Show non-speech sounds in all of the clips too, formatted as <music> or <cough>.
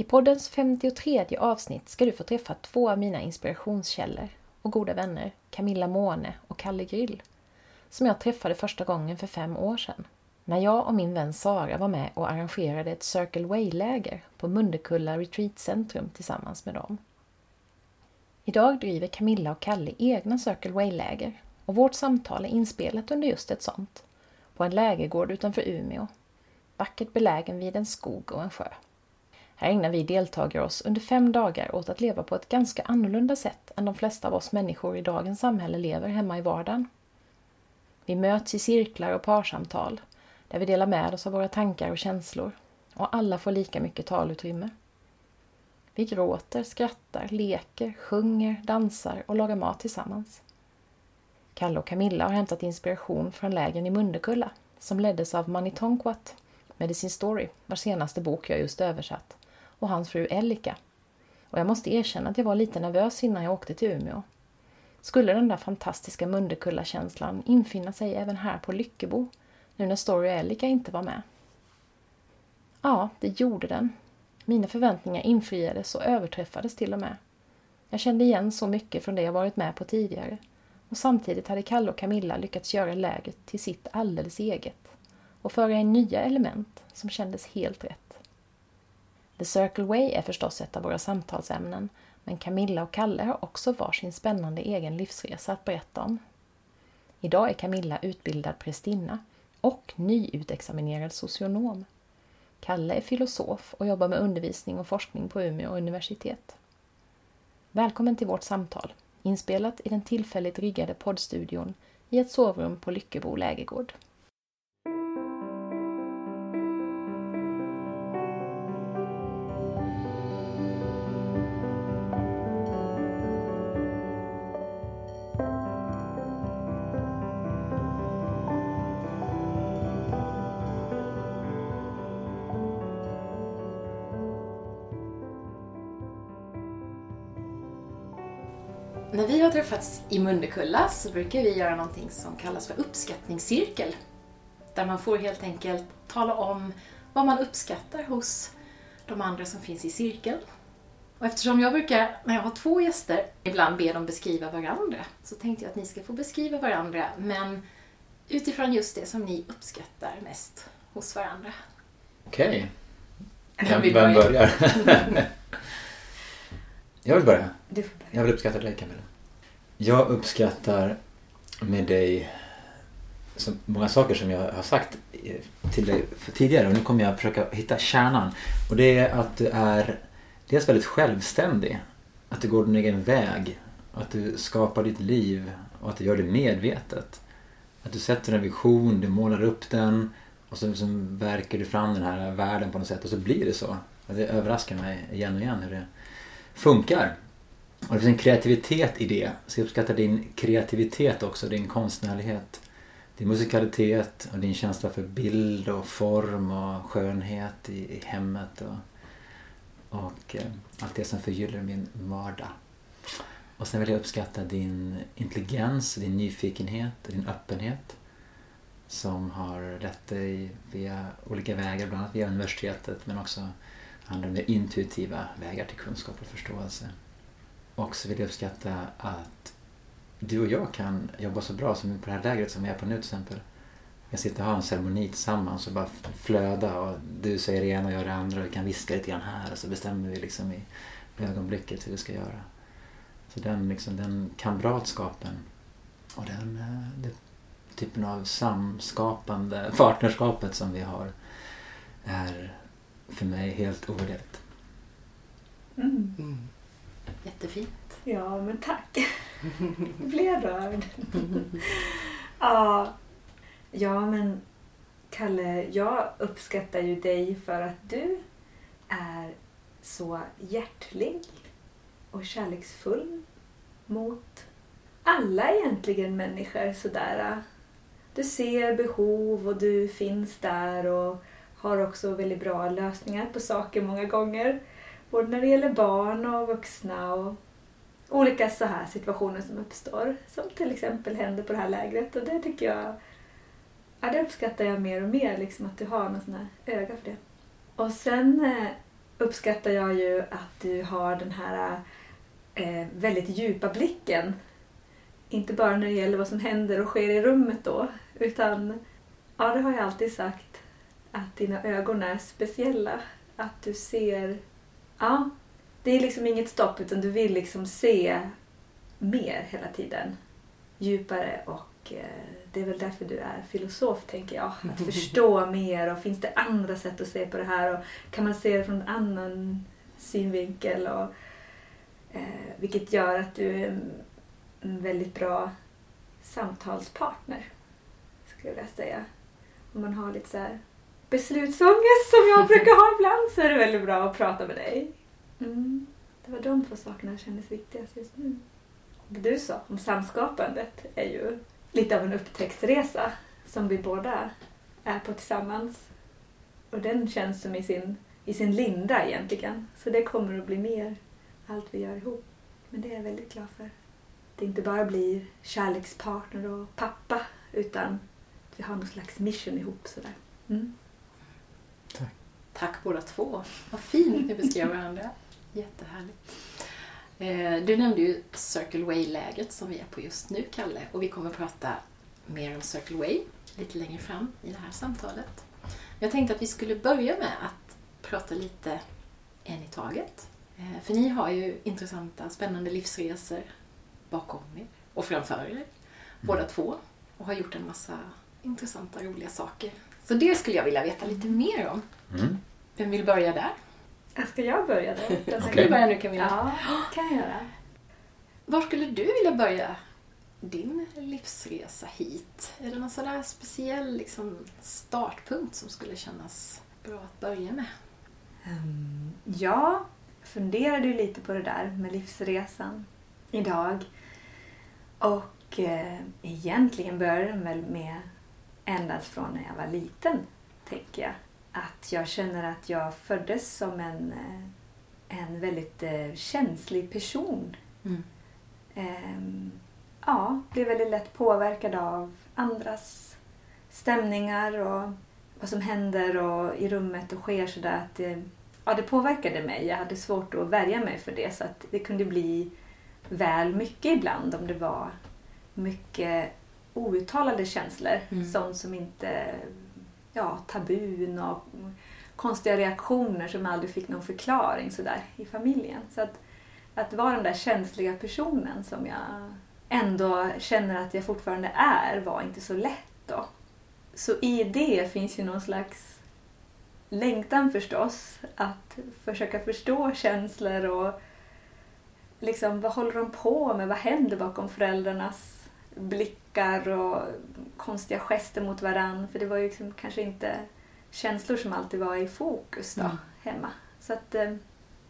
I poddens 53 avsnitt ska du få träffa två av mina inspirationskällor och goda vänner, Camilla Måne och Kalle Grill, som jag träffade första gången för fem år sedan. När jag och min vän Sara var med och arrangerade ett Circle Way-läger på Mundekulla Retreatcentrum tillsammans med dem. Idag driver Camilla och Kalle egna Circle Way-läger och vårt samtal är inspelat under just ett sånt, på en lägergård utanför Umeå, vackert belägen vid en skog och en sjö. Här ägnar vi deltagare oss under fem dagar åt att leva på ett ganska annorlunda sätt än de flesta av oss människor i dagens samhälle lever hemma i vardagen. Vi möts i cirklar och parsamtal där vi delar med oss av våra tankar och känslor och alla får lika mycket talutrymme. Vi gråter, skrattar, leker, sjunger, dansar och lagar mat tillsammans. Kalle och Camilla har hämtat inspiration från lägren i Mundekulla som leddes av Mani Tonkwat, Medicine Story, vars senaste bok jag just översatt, och hans fru Elika. Och jag måste erkänna att jag var lite nervös innan jag åkte till Umeå. Skulle den där fantastiska Mundekulla-känslan infinna sig även här på Lyckebo, nu när Story och Elika inte var med? Ja, det gjorde den. Mina förväntningar infriades och överträffades till och med. Jag kände igen så mycket från det jag varit med på tidigare och samtidigt hade Kalle och Camilla lyckats göra lägret till sitt alldeles eget och föra in nya element som kändes helt rätt. The Circle Way är förstås ett av våra samtalsämnen, men Camilla och Kalle har också varsin spännande egen livsresa att berätta om. Idag är Camilla utbildad prästinna och nyutexaminerad socionom. Kalle är filosof och jobbar med undervisning och forskning på Umeå universitet. Välkommen till vårt samtal, inspelat i den tillfälligt riggade poddstudion i ett sovrum på Lyckebo lägergård. Träffats i Mundekulla så brukar vi göra någonting som kallas för uppskattningscirkel. Där man får helt enkelt tala om vad man uppskattar hos de andra som finns i cirkeln. Och eftersom jag brukar, när jag har två gäster, ibland be dem beskriva varandra, så tänkte jag att ni ska få beskriva varandra, men utifrån just det som ni uppskattar mest hos varandra. Okej. <laughs> Vem Vem, vem börja? börjar? <laughs> jag vill börja. Du får börja. Jag vill uppskatta dig Camilla. Jag uppskattar med dig så många saker som jag har sagt till dig för tidigare och nu kommer jag försöka hitta kärnan. Och det är att du är dels väldigt självständig. Att du går din egen väg. Att du skapar ditt liv och att du gör det medvetet. Att du sätter en vision, du målar upp den och så så verkar du fram den här världen på något sätt och så blir det så. Det överraskar mig igen och igen hur det funkar. Och det finns en kreativitet i det. Så jag uppskattar din kreativitet också, din konstnärlighet. Din musikalitet och din känsla för bild och form och skönhet i, i hemmet och, och eh, allt det som förgyller min vardag. Och sen vill jag uppskatta din intelligens, din nyfikenhet och din öppenhet som har lett dig via olika vägar, bland annat via universitetet men också andra mer intuitiva vägar till kunskap och förståelse. Och så vill jag uppskatta att du och jag kan jobba så bra som på det här lägret som vi är på nu till exempel. Jag sitter och har en ceremoni tillsammans och bara flöda och du säger det ena och jag det andra och vi kan viska lite grann här och så bestämmer vi liksom i ögonblicket hur vi ska göra. Så den, liksom, den kamratskapen och den, eh, den typen av samskapande <laughs> partnerskapet som vi har är för mig helt ovärderligt. Mm. Jättefint. Ja, men tack. <laughs> Jag blev rörd. ja. ja, men Kalle, jag uppskattar ju dig för att du är så hjärtlig och kärleksfull mot alla egentligen människor sådär. Du ser behov och du finns där och har också väldigt bra lösningar på saker många gånger. Både när det gäller barn och vuxna och olika så här situationer som uppstår. Som till exempel händer på det här lägret och det tycker jag ja, det uppskattar jag mer och mer, liksom, att du har någon sån här öga för det. Och sen eh, uppskattar jag ju att du har den här eh, väldigt djupa blicken. Inte bara när det gäller vad som händer och sker i rummet då, utan ja, det har jag alltid sagt, att dina ögon är speciella. Att du ser, ja, det är liksom inget stopp utan du vill liksom se mer hela tiden. Djupare och eh, det är väl därför du är filosof, tänker jag. Att <laughs> förstå mer och finns det andra sätt att se på det här och kan man se det från en annan synvinkel och eh, vilket gör att du är en väldigt bra samtalspartner, skulle jag vilja säga. Om man har lite så här beslutsångest som jag brukar ha ibland så är det väldigt bra att prata med dig. Mm. Det var de två sakerna som kändes viktigast just nu. Det du sa om samskapandet är ju lite av en upptäcktsresa som vi båda är på tillsammans. Och den känns som i sin, i sin linda egentligen. Så det kommer att bli mer allt vi gör ihop. Men det är jag väldigt glad för. Det inte bara blir kärlekspartner och pappa utan vi har någon slags mission ihop sådär. Mm. Tack. Tack båda två. Vad fint ni beskrev varandra. Jättehärligt. Eh, du nämnde ju Circle Way-läget som vi är på just nu, Kalle. Och vi kommer att prata mer om Circle Way lite längre fram i det här samtalet. Jag tänkte att vi skulle börja med att prata lite en i taget. Eh, för ni har ju intressanta, spännande livsresor bakom er och framför er, båda två. Och har gjort en massa intressanta, roliga saker. Så det skulle jag vilja veta lite mer om. Mm. Vem vill börja där? Ska jag börja då? Jag Ska Okej. du börja nu Camilla? Ja, kan jag göra. Var skulle du vilja börja din livsresa hit? Är det någon sån där speciell liksom, startpunkt som skulle kännas bra att börja med? Um, ja, jag funderade ju lite på det där med livsresan idag. Och eh, egentligen började den väl med ända från när jag var liten, tänker jag. Att jag känner att jag föddes som en, eh, en väldigt eh, känslig person. Mm. Ehm, ja, blev väldigt lätt påverkad av andras stämningar och vad som händer och i rummet och sker sådär att det, ja, det påverkade mig. Jag hade svårt att värja mig för det så att det kunde bli väl mycket ibland om det var mycket outtalade känslor. Mm. Sånt som inte, ja, tabun och konstiga reaktioner som aldrig fick någon förklaring sådär i familjen. Så att, att vara den där känsliga personen som jag ändå känner att jag fortfarande är var inte så lätt då. Så i det finns ju någon slags längtan förstås att försöka förstå känslor och liksom vad håller de på med? Vad händer bakom föräldrarnas blickar och konstiga gester mot varann? För det var ju liksom kanske inte känslor som alltid var i fokus då Mm. hemma. Så att, eh,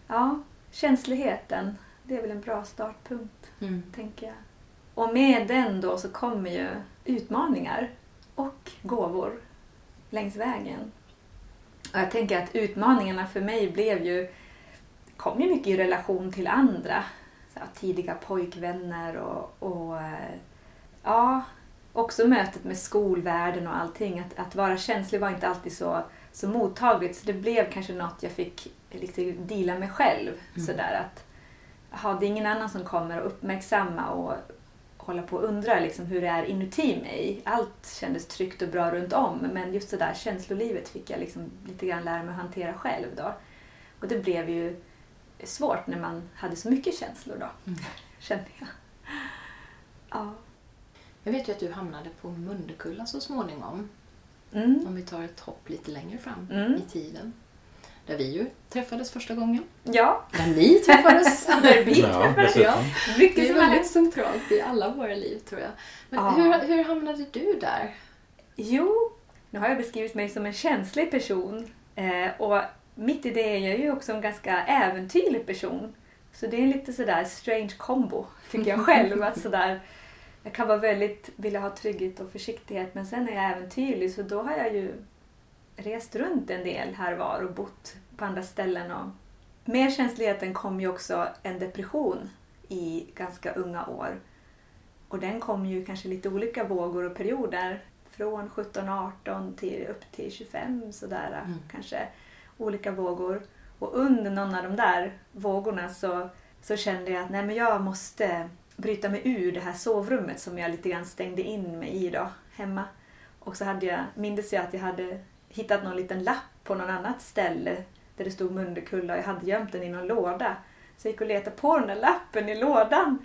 ja, känsligheten, det är väl en bra startpunkt Mm. tänker jag. Och med den då så kommer ju utmaningar och gåvor längs vägen. Och jag tänker att utmaningarna för mig blev ju, kom ju mycket i relation till andra. Så tidiga pojkvänner och, och eh, ja, också mötet med skolvärlden och allting. Att, att vara känslig var inte alltid så, så mottagligt så det blev kanske något jag fick liksom deala med själv. Mm. Sådär att aha, det är ingen annan som kommer att uppmärksamma och hålla på och undra liksom hur det är inuti mig. Allt kändes tryggt och bra runt om men just det där känslolivet fick jag liksom lite grann lära mig att hantera själv då. Och det blev ju svårt när man hade så mycket känslor då, Mm. kände jag. Ja. Jag vet ju att du hamnade på Mundekulla så småningom. Mm. Om vi tar ett hopp lite längre fram Mm. i tiden. Där vi ju träffades första gången. Ja, Där ni träffades. <laughs> där vi träffades. Ja. Det Mycket är som väldigt centralt i alla våra liv tror jag. Men Ja. hur, hur hamnade du där? Jo, nu har jag beskrivit mig som en känslig person. Eh, och mitt i det är jag ju också en ganska äventyrlig person. Så det är en lite sådär strange combo, tycker jag själv. att sådär, jag kan vara väldigt, vilja ha trygghet och försiktighet men sen är jag äventyrlig så då har jag ju rest runt en del här och var och bott på andra ställen. Och med känsligheten kom ju också en depression i ganska unga år. Och den kom ju kanske lite olika vågor och perioder. Från 17-18 till upp till 25 sådär Mm. kanske. Olika vågor. Och under någon av de där vågorna så, så kände jag att nej men jag måste bryta mig ur det här sovrummet som jag lite grann stängde in mig i då, hemma. Och så hade jag, mindes jag att jag hade hittat någon liten lapp på någon annat ställe där det stod Mundekulla och jag hade gömt den i någon låda. Så jag gick och letade på den där lappen i lådan.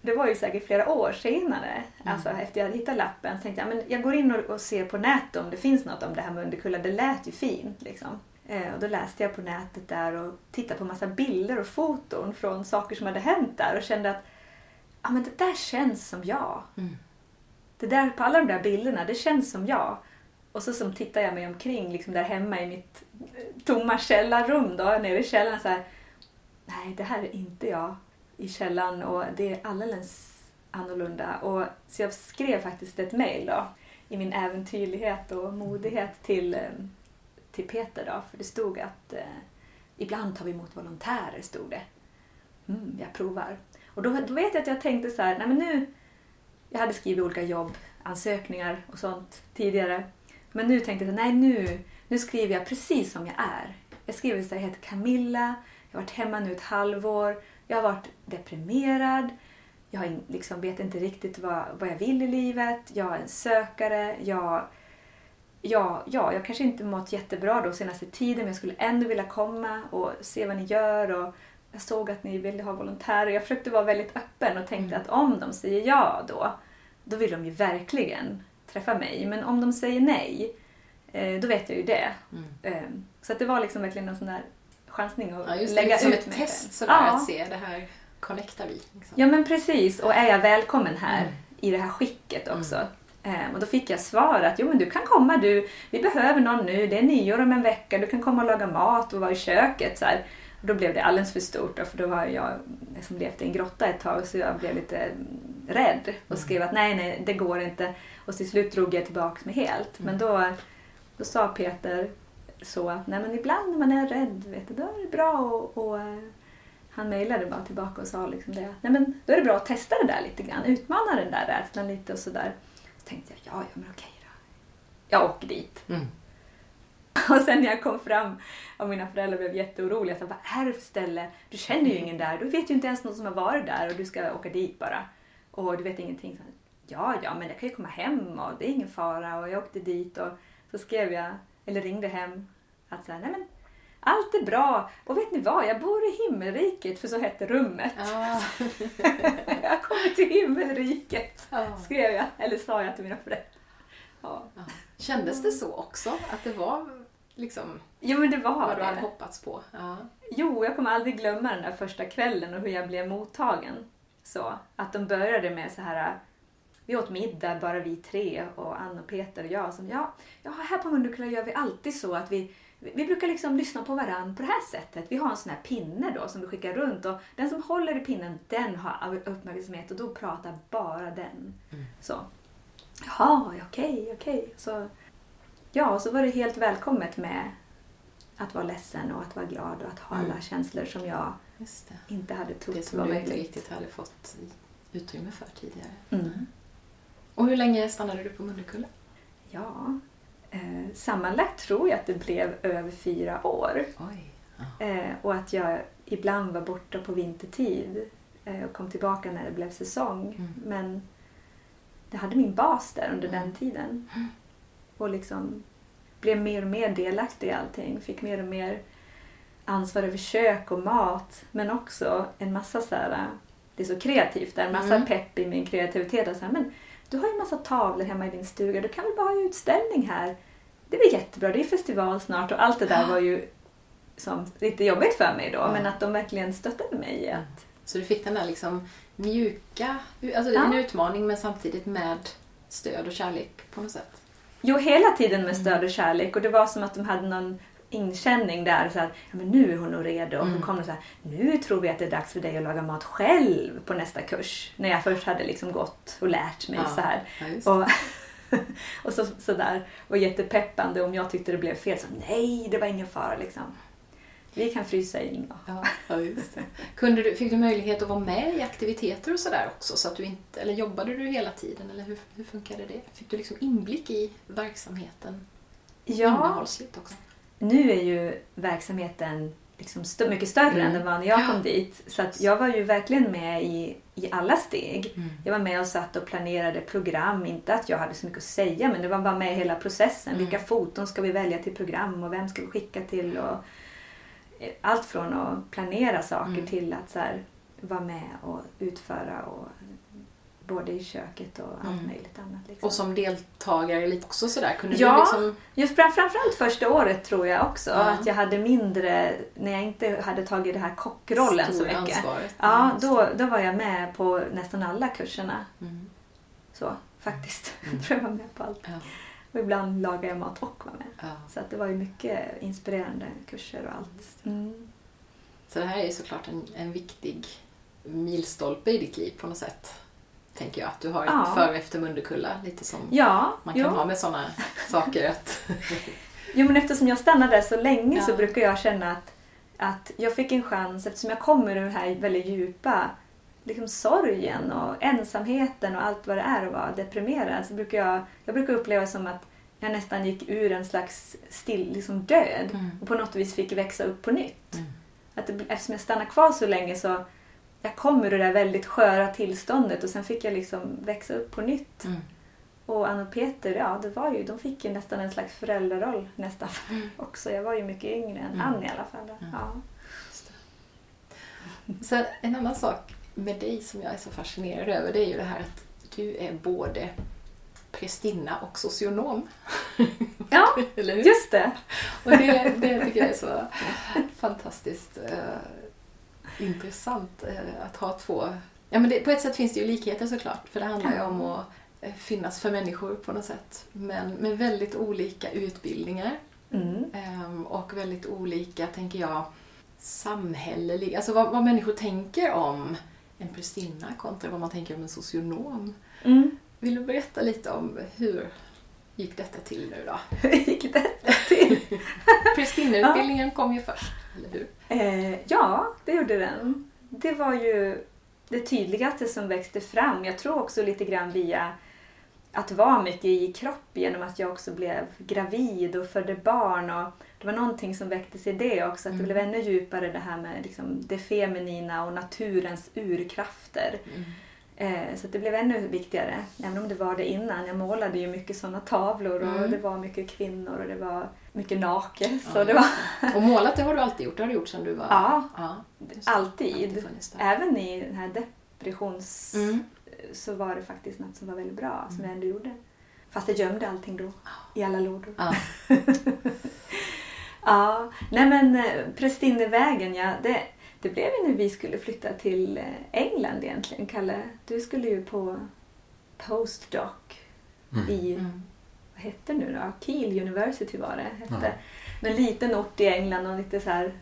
Det var ju säkert flera år senare, alltså efter jag hade hittat lappen, så tänkte jag men jag går in och, och ser på nätet om det finns något om det här Mundekulla. Det lät ju fint liksom. Eh, och då läste jag på nätet där och tittade på massa bilder och foton från saker som hade hänt där och kände att ja, men det där känns som jag. Mm. Det där på alla de där bilderna, det känns som jag. Och så som tittar jag mig omkring liksom där hemma i mitt eh, tomma källarrum då, nere i källaren så här. Nej, det här är inte jag i källaren och det är alldeles annorlunda. Och, så jag skrev faktiskt ett mejl då i min äventyrlighet och modighet till, eh, till Peter då. För det stod att eh, ibland tar vi emot volontärer, stod det. Mm, jag provar. Och då, då vet jag att jag tänkte så här, nej men nu, jag hade skrivit olika jobbansökningar och sånt tidigare. Men nu tänkte jag, nej nu, nu skriver jag precis som jag är. Jag skriver så här, jag heter Camilla, jag har varit hemma nu ett halvår, jag har varit deprimerad, jag har in, liksom, vet inte riktigt vad, vad jag vill i livet, jag är en sökare, jag, ja, ja, jag kanske inte mått jättebra då senaste tiden men jag skulle ändå vilja komma och se vad ni gör och jag såg att ni ville ha volontärer. Jag försökte vara väldigt öppen och tänkte att om de säger ja då, då vill de ju verkligen träffa mig. Men om de säger nej, eh, då vet jag ju det. Mm. Eh, Så att det var liksom verkligen en sån där chansning att Ja, just lägga lite som ut ett mig test själv. sådär, Ja. att se det här connectar vi. Liksom. Ja men precis, och är jag välkommen här Mm. i det här skicket också? Eh, och då fick jag svar att jo men du kan komma du, vi behöver någon nu, det är nyår om en vecka, du kan komma och laga mat och vara i köket. Så här. Då blev det alldeles för stort då, för då var jag som levt i en grotta ett tag så jag blev lite mm, rädd och skrev att nej, nej, det går inte. Och till slut drog jag tillbaka mig helt. Men då, då sa Peter så att nej men ibland när man är rädd, vet du, då är det bra och, och eh, han mejlade bara tillbaka och sa liksom det. Nej men då är det bra att testa det där lite grann. Utmana den där rädslan lite och sådär. Så tänkte jag, ja, ja men okej då. Jag åker dit. Mm. <laughs> Och sen när jag kom fram och mina föräldrar blev jätteoroliga. Så, vad är det för ställe? Du känner ju ingen där. Du vet ju inte ens någon som har varit där och du ska åka dit bara. Och du vet ingenting. Så, ja, ja, men jag kan ju komma hem och det är ingen fara. Och jag åkte dit och så skrev jag, eller ringde hem att så här, nej men allt är bra. Och vet ni vad? Jag bor i himmelriket, för så hette rummet. Ja. <laughs> jag kommit till himmelriket, Ja. skrev jag. Eller sa jag till mina föräldrar. Ja. Ja. Kändes det så också? Att det var liksom Jo, men det var vad du det. hade hoppats på? Ja. Jo, jag kommer aldrig glömma den där första kvällen och hur jag blev mottagen. Så, att de började med så här, vi åt middag bara vi tre och Ann och Peter och jag. Som, ja, ja, här på Mundekulla gör vi alltid så att vi, vi brukar liksom lyssna på varann på det här sättet. Vi har en sån här pinne då som vi skickar runt och den som håller i pinnen den har uppmärksamhet och då pratar bara den. Så. Jaha, okej, okej. Så, ja, så var det helt välkommet med att vara ledsen och att vara glad och att ha Mm. alla känslor som jag det. inte hade Det trott som var du inte möjligt. riktigt hade fått utrymme för tidigare. Mm. Och hur länge stannade du på Mundekulla? Ja, eh, sammanlagt tror jag att det blev över fyra år. Ja. Eh, och att jag ibland var borta på vintertid eh, och kom tillbaka när det blev säsong. Mm. Men jag hade min bas där under Mm. den tiden. Och liksom blev mer och mer delaktig i allting. Fick mer och mer ansvar över kök och mat. Men också en massa så här, det är så kreativt där, en massa Mm. pepp i min kreativitet. Och så här, men du har ju en massa tavlor hemma i din stuga, du kan väl bara ha utställning här? Det blir jättebra, det är festival snart och allt det där Ja. var ju som lite jobbigt för mig då. Ja. Men att de verkligen stöttade mig i att Så du fick den där liksom mjuka, alltså det är en Ja. utmaning men samtidigt med stöd och kärlek på något sätt. Jo, hela tiden med stöd och kärlek. Och det var som att de hade någon inkänning där. Så att, ja, men nu är hon nog redo. Och Mm. då kom det så här, nu tror vi att det är dags för dig att laga mat själv på nästa kurs. När jag först hade liksom gått och lärt mig Ja. så här. Ja. Och, <laughs> och så, så där. Och jättepeppande. Om jag tyckte det blev fel så nej, det var ingen fara liksom. Vi kan frysa in. och- Ja, ja, just det. Kunde du, fick du möjlighet att vara med i aktiviteter och sådär också? Så att du inte, eller jobbade du hela tiden? Eller hur, hur funkade det? Fick du liksom inblick i verksamheten Ja, innehållsligt också? nu är ju verksamheten liksom stö- mycket större Mm. än den var när jag kom Ja. dit. Så att jag var ju verkligen med i, i alla steg. Mm. Jag var med och satt och planerade program. Inte att jag hade så mycket att säga men det var bara med i hela processen. Mm. Vilka foton ska vi välja till program och vem ska vi skicka till? Och allt från att planera saker Mm. till att så här, vara med och utföra och både i köket och allt Mm. möjligt annat. Liksom. Och som deltagare lite också sådär, kunde Ja. du liksom... Just fram- framförallt första året tror jag också. Ja. Att jag hade mindre, när jag inte hade tagit den här kockrollen så stora mycket. ansvaret? Ja, just då, då var jag med på nästan alla kurserna. Mm. Så faktiskt. Mm. <laughs> Tror jag var med på allt. Ja, Och ibland lagade jag mat och var med. ja. Så att det var ju mycket inspirerande kurser och allt. Mm. Så det här är ju såklart en, en viktig milstolpe i ditt liv på något sätt. Tänker jag. Att du har ett Ja. före och efter Munderkulla, lite som Ja, man kan jo. ha med sådana saker. Att, <laughs> jo, men eftersom jag stannade där så länge så Ja. brukar jag känna att, att jag fick en chans eftersom jag kommer ur den här väldigt djupa liksom sorgen och ensamheten och allt vad det är att vara deprimerad. Så brukar jag, jag brukar uppleva som att jag nästan gick ur en slags still, liksom död Mm. och på något vis fick växa upp på nytt. Mm. Att det, eftersom jag stannade kvar så länge så jag kom ur det där väldigt sköra tillståndet och sen fick jag liksom växa upp på nytt. Mm. Och Anna och Peter, ja, det var ju, de fick ju nästan en slags föräldraroll nästan Mm. <laughs> också. Jag var ju mycket yngre än Mm. Ann i alla fall. Mm. Ja. Sen en annan sak med dig som jag är så fascinerad över det är ju det här att du är både prästinna och socionom. <laughs> ja, <laughs> just det. <laughs> Och det, det tycker jag är så fantastiskt eh, intressant eh, att ha två... Ja, men det, på ett sätt finns det ju likheter såklart, för det handlar ju om att eh, finnas för människor på något sätt. Men med väldigt olika utbildningar Mm. Ehm, och väldigt olika, tänker jag, samhälleliga, alltså vad, vad människor tänker om en prästinna kontra vad man tänker om en socionom. Mm. Vill du berätta lite om hur gick detta till nu då? <laughs> Hur gick det till? <laughs> Prästinneutbildningen kom ju först, eller hur? Eh, ja, det gjorde den. Det var ju det tydligaste som växte fram. Jag tror också lite grann via att vara mycket i kropp genom att jag också blev gravid och födde barn. Och det var någonting som väcktes i det också, att det Mm. blev ännu djupare det här med liksom det feminina och naturens urkrafter. Eh, så det blev ännu viktigare, även om det var det innan. Jag målade ju mycket sådana tavlor och Mm. det var mycket kvinnor och det var mycket naket. Ja, Så det var <laughs> Och målat det har du alltid gjort, det har du gjort sedan du var... Ja, ja alltid. Även i den här depressions... Mm. så var det faktiskt något som var väldigt bra, som Mm. jag ändå gjorde. Fast jag gömde allting då, i alla lådor. Ja. <laughs> Ja, nej men eh, Prästinnevägen, ja, det, det blev ju när vi skulle flytta till eh, England egentligen, Kalle. Du skulle ju på postdoc Mm. i, Mm. vad hette nu då? Kiel University var det hette. Ja. En liten ort i England och lite så här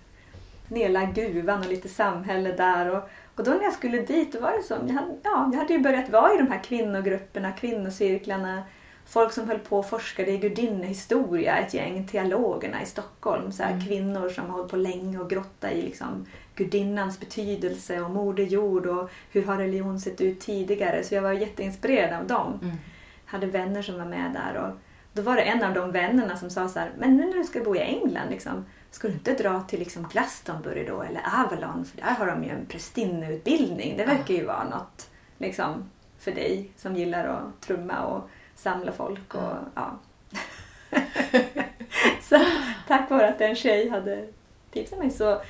nedlagd gruvan och lite samhälle där. Och, och då när jag skulle dit då var det som, jag hade, ja, jag hade ju börjat vara i de här kvinnogrupperna, kvinnocirklarna. Folk som höll på och forskade i gudinnehistoria, ett gäng teologerna i Stockholm. Så här, Mm. Kvinnor som har hållit på länge och grottat i liksom, gudinnans betydelse och Moder Jord och hur har religion sett ut tidigare. Så jag var jätteinspirerad av dem Mm. hade vänner som var med där. Och då var det en av de vännerna som sa så här, men nu när du ska bo i England, liksom, ska du inte dra till liksom Glastonbury då eller Avalon? För där har de ju en prästinneutbildning. Det verkar ju vara något liksom, för dig som gillar att trumma och samla folk. Och, ja. <laughs> så tack vare att en tjej hade tipsat mig så,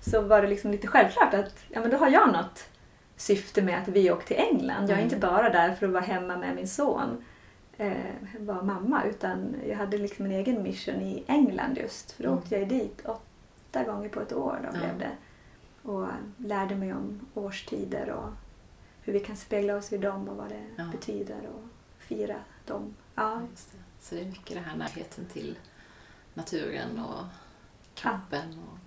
så var det liksom lite självklart att ja, men då har jag något syfte med att vi åkte till England. Jag är Mm. inte bara där för att vara hemma med min son, eh, vara mamma, utan jag hade liksom en egen mission i England just. För då Mm. åkte jag dit åtta gånger på ett år då blev det. Och lärde mig om årstider och hur vi kan spegla oss i dem och vad det betyder och fira dem. Ja. Just det. Så det är mycket det här närheten till naturen och kroppen och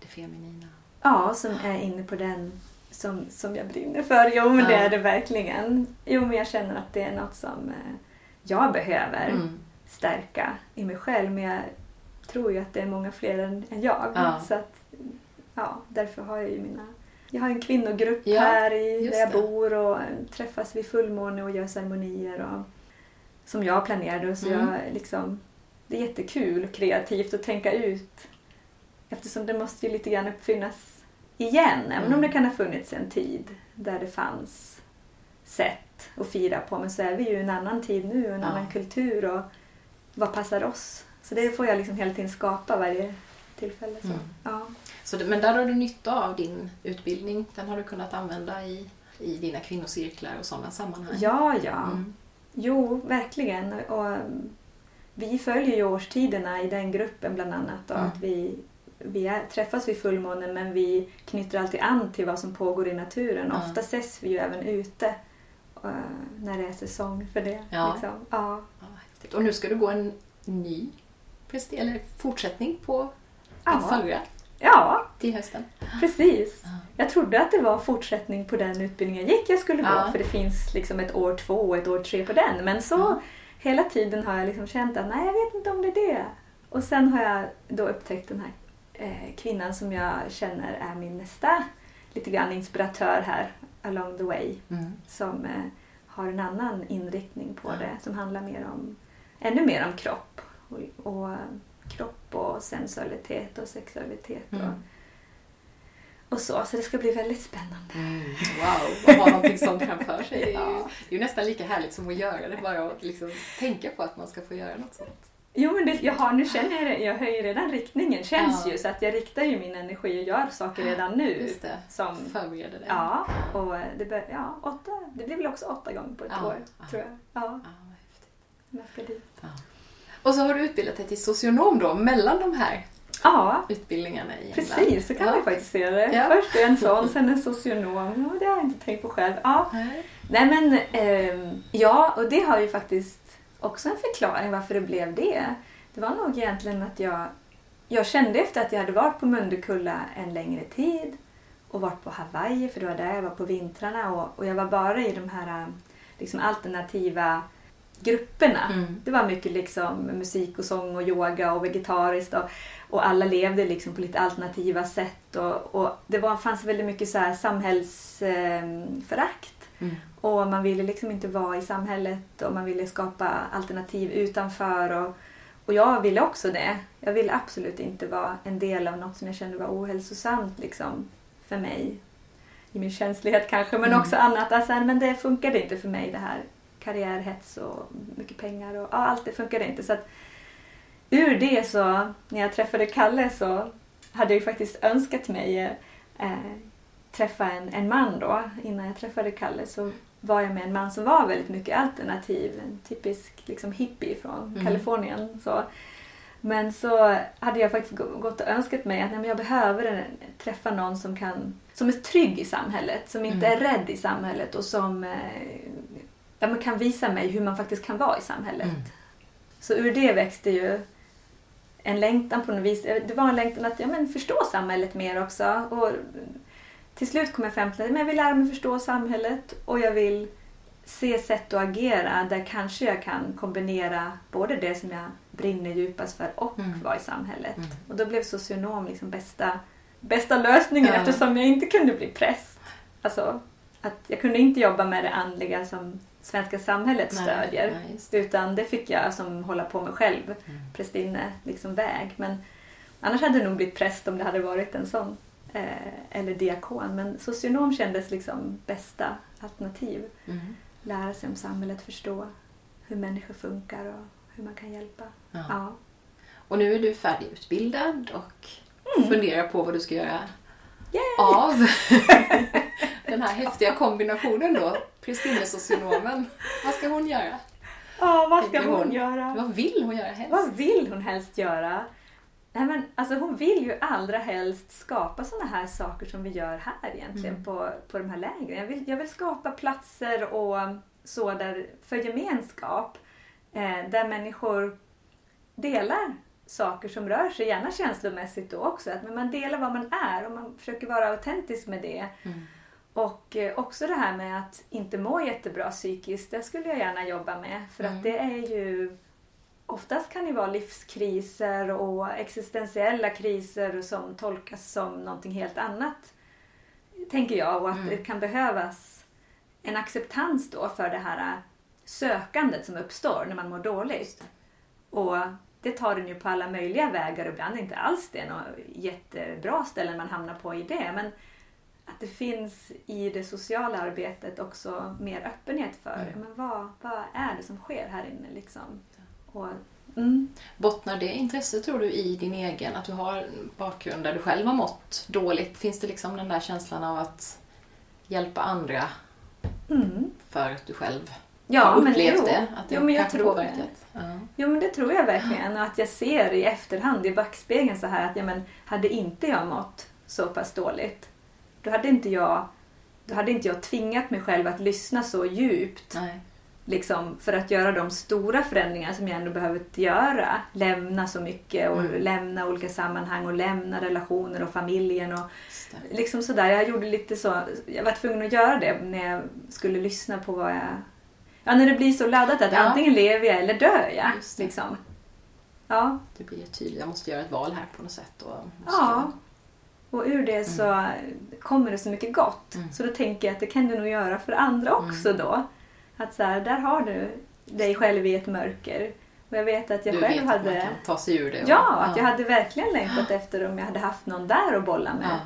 det feminina. Ja, som är inne på den som, som jag brinner för. Jo, men det Ja. är det verkligen. Jo, men jag känner att det är något som eh, jag behöver Mm. stärka i mig själv. Men jag tror ju att det är många fler än, än jag. Ja. Så att, ja, därför har jag ju mina... Jag har en kvinnogrupp Ja, här i, där jag det. bor och träffas vid fullmåne och gör ceremonier. Och, som jag planerade. Så Mm. jag liksom, det är jättekul och kreativt att tänka ut. Eftersom det måste ju lite grann uppfinnas igen. Även om Mm. det kan ha funnits en tid där det fanns sätt att fira på. Men så är vi ju i en annan tid nu och en Ja. annan kultur. Och vad passar oss? Så det får jag liksom hela tiden skapa varje tillfälle. Så. Mm. Ja. Så men där har du nytta av din utbildning. Den har du kunnat använda i, i dina kvinnocirklar och sådana sammanhang. ja, ja. Mm. Jo, verkligen. Och, vi följer ju årstiderna i den gruppen bland annat. Och Mm. att vi vi är, träffas vid fullmånen men vi knyter alltid an till vad som pågår i naturen. Ja. Ofta ses vi ju även ute eh, när det är säsong för det. Ja. Liksom. Ja. Och nu ska du gå en ny eller fortsättning på din Ja. förra ja, till hösten. precis. Ja. Jag trodde att det var fortsättning på den utbildningen jag gick jag skulle gå. Ja. För det finns liksom ett år två och ett år tre på den. Men så Ja. hela tiden har jag liksom känt att nej, jag vet inte om det är det. Och sen har jag då upptäckt den här eh, kvinnan som jag känner är min nästa lite grann inspiratör här along the way. Mm. Som eh, har en annan inriktning på Ja. det. Som handlar mer om, ännu mer om kropp. Och, och eh, kropp och sensualitet och sexualitet. Och, Mm. och så. Så det ska bli väldigt spännande. Mm. Wow, att ha någonting sånt framför sig. Det är, ju, Ja. det är ju nästan lika härligt som att göra det. Bara att liksom tänka på att man ska få göra något sånt. Jo, men det, jag har, nu känner jag det. Jag höjer redan riktningen. Känns Ja. ju. Så att jag riktar ju min energi och gör saker redan nu. Just det. Som, Förbereda dig. ja, och det, bör, ja, åtta, det blir väl också åtta gånger på ett Ja. år. Ja. Tror jag. Ja, Ja, vad häftigt. jag ska dit. Och så har du utbildat dig till socionom då, mellan de här Ja, utbildningarna i England. precis. Så kan ja. man faktiskt se det. Ja. Först en sån, sen en socionom. Ja, det har jag inte tänkt på själv. Ja, Nej. Nej men ehm, ja, och det har ju faktiskt också en förklaring varför det blev det. Det var nog egentligen att jag, jag kände efter att jag hade varit på Mundekulla en längre tid och varit på Hawaii, för det var där jag var på vintrarna och, och jag var bara i de här liksom, alternativa grupperna. Mm. Det var mycket liksom musik och sång och yoga och vegetariskt och, och alla levde liksom på lite alternativa sätt och, och det var, fanns väldigt mycket så här samhällsförakt. Mm. Och man ville liksom inte vara i samhället och man ville skapa alternativ utanför. Och, och jag ville också det. Jag ville absolut inte vara en del av något som jag kände var ohälsosamt liksom, för mig. I min känslighet kanske, men Mm. också annat. Alltså, men det funkade inte för mig det här. Karriärhets och mycket pengar och ja, allt det funkade inte. Så att, ur det så, när jag träffade Kalle så hade jag ju faktiskt önskat mig eh, träffa en, en man då. Innan jag träffade Kalle så var jag med en man som var väldigt mycket alternativ. En typisk liksom, hippie från Mm. Kalifornien. Så. Men så hade jag faktiskt gå- gått och önskat mig att nej, men jag behöver träffa någon som, kan, som är trygg i samhället. Som inte Mm. är rädd i samhället och som eh, ja, men kan visa mig hur man faktiskt kan vara i samhället. Mm. Så ur det växte ju en längtan på något vis. Det var en längtan att ja, men förstå samhället mer också. Och till slut kom jag fram till att jag vill lära mig förstå samhället och jag vill se sätt att agera där kanske jag kan kombinera både det som jag brinner djupast för och Mm. vara i samhället. Mm. Och då blev socionom liksom bästa, bästa lösningen Ja. eftersom jag inte kunde bli präst. Alltså, att jag kunde inte jobba med det andliga som svenska samhället Nej, stödjer. nej, det. Utan det fick jag som hålla på med själv, Mm. prästinne, liksom väg. Men annars hade det nog blivit präst om det hade varit en sån. Eh, eller diakon. Men socionom kändes liksom bästa alternativ. Mm. Lära sig om samhället, förstå hur människor funkar och hur man kan hjälpa. Ja. Ja. Och nu är du färdigutbildad och Mm. funderar på vad du ska göra Yay! av <laughs> den här häftiga kombinationen då. Prästinnesocionomen. Vad ska hon göra? Ja, vad ska hon, hon. göra? Vad vill hon göra helst? Vad vill hon helst göra? Nej, men, alltså, hon vill ju allra helst skapa såna här saker som vi gör här egentligen Mm. på, på de här lägren. Jag vill, jag vill skapa platser och så där, för gemenskap eh, där människor delar saker som rör sig, gärna känslomässigt då också. Att man delar vad man är och man försöker vara autentisk med det. Mm. Och eh, också det här med att inte må jättebra psykiskt, det skulle jag gärna jobba med. För Mm. att det är ju... Oftast kan det vara livskriser och existentiella kriser som tolkas som någonting helt annat. Tänker jag. Och att Mm. det kan behövas en acceptans då för det här sökandet som uppstår när man mår dåligt. Och det tar den ju på alla möjliga vägar. Ibland är inte alls det några jättebra ställen man hamnar på i det. Men att det finns i det sociala arbetet också mer öppenhet för Mm. men vad, vad är det som sker här inne. Liksom. Och, mm. Bottnar det intresse tror du i din egen, att du har en bakgrund där du själv har mått dåligt? Finns det liksom den där känslan av att hjälpa andra Mm. för att du själv Ja, har upplevt jo. det? Att det Jo, men jag tror påverkat? det. Ja. Jo men det tror jag verkligen. Och att jag ser i efterhand i backspegeln så här att ja, men, hade inte jag mått så pass dåligt då hade inte jag, då hade inte jag tvingat mig själv att lyssna så djupt Nej. liksom, för att göra de stora förändringar som jag ändå behövt göra. Lämna så mycket och Mm. lämna olika sammanhang och lämna relationer och familjen. Och liksom sådär. Jag gjorde lite så. Jag var tvungen att göra det när jag skulle lyssna på vad jag... Ja, när det blir så laddat att Ja. antingen lever jag eller dör jag. Liksom. Ja, Det blir tydligt. Jag måste göra ett val här på något sätt. Och måste... ja. Och ur det så kommer det så mycket gott. Mm. Så då tänker jag att det kan du nog göra för andra också Mm. då. Att så här, där har du dig själv i ett mörker. Och jag vet att jag du själv vet att hade... man kan ta sig ur det. och- Ja, att jag hade verkligen längtat efter om jag hade haft någon där att bolla med. Ja.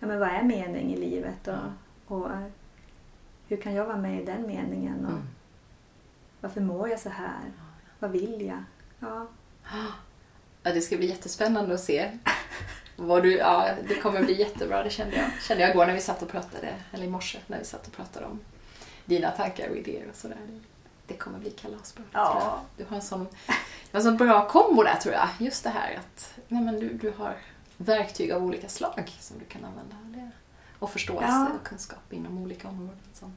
Ja, men vad är mening i livet? Och, och eh, hur kan jag vara med i den meningen? Och Mm. Varför mår jag så här? Vad vill jag? Ja. <gasps> Ja, det ska bli jättespännande att se. <laughs> Vad du, ja, det kommer bli jättebra, det kände jag. kände jag igår när vi satt och pratade, eller i morse när vi satt och pratade om dina tankar och idéer och sådär. Det, kommer bli kalasbra. Ja. Du har en sån, en sån bra kombo där tror jag. Just det här att nej, men du, du har verktyg av olika slag som du kan använda. Det, och förståelse Ja. och kunskap inom olika områden. Som,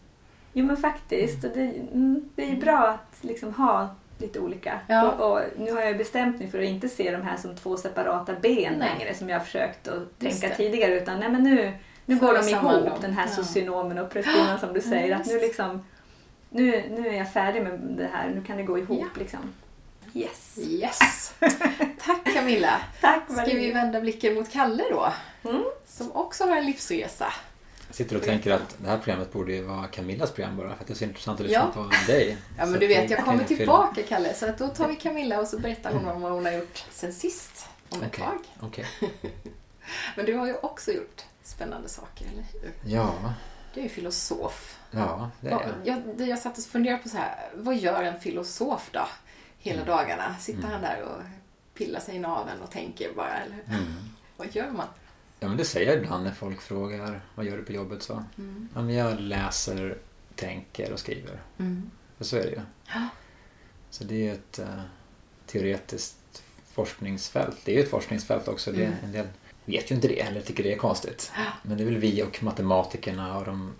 Jo men faktiskt. Och det, mm, det är bra att liksom ha lite olika. Ja. Och, och nu har jag bestämt mig för att inte se de här som två separata ben Nej. längre som jag har försökt att tänka tidigare. Utan nej, men nu, nu går de ihop, dem. den här Ja. socionomen och prästinnan som du <gasps> säger. Ja, att nu, liksom, nu, nu är jag färdig med det här, nu kan det gå ihop. Ja. Liksom. Yes! yes! <laughs> Tack Camilla! Tack Ska vi vända blicken mot Kalle då? Mm. Som också har en livsresa. Sitter och tänker att det här programmet borde ju vara Camillas program bara för att det är så intressant att lyssna Ja. på dig. Ja Så men du att vet, jag kommer tillbaka Kalle. Så att då tar vi Camilla och så berättar hon om vad hon har gjort sen sist. Om ett Okej, tag. okej. <laughs> Men du har ju också gjort spännande saker, eller hur? Ja, Du är ju filosof. ja det är jag. Jag, jag satt och funderade på så här, vad gör en filosof då? Hela Mm. dagarna? Sitter han där och pillar sig i naveln och tänker bara, eller Mm. <laughs> vad gör man? Ja, men det säger jag ibland när folk frågar vad gör du på jobbet så. Mm. Ja, men jag läser, tänker och skriver. Mm. Så är det ju. Ja. Så det är ett eh, teoretiskt forskningsfält. Det är ju ett forskningsfält också. Det, Mm. En del vet ju inte det eller tycker det är konstigt. Men det är väl vi och matematikerna och de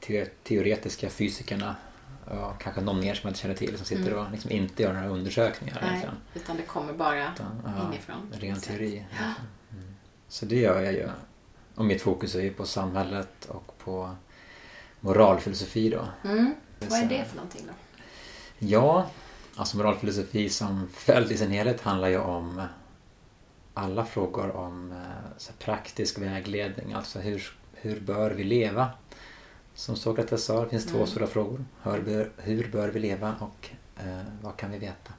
te- teoretiska fysikerna och kanske någon mer som jag inte känner till som sitter Mm. och liksom inte gör några undersökningar Nej, egentligen. utan det kommer bara Utan, ja, inifrån. Ren teori. egentligen. Så det gör jag ju. Och mitt fokus är ju på samhället och på moralfilosofi då. Mm. Vad är det för någonting då? Ja, alltså moralfilosofi som fält i sin helhet handlar ju om alla frågor om eh, praktisk vägledning. Alltså hur, hur bör vi leva? Som Sokrates sa, det finns två Mm. stora frågor. Hur bör, hur bör vi leva och eh, vad kan vi veta?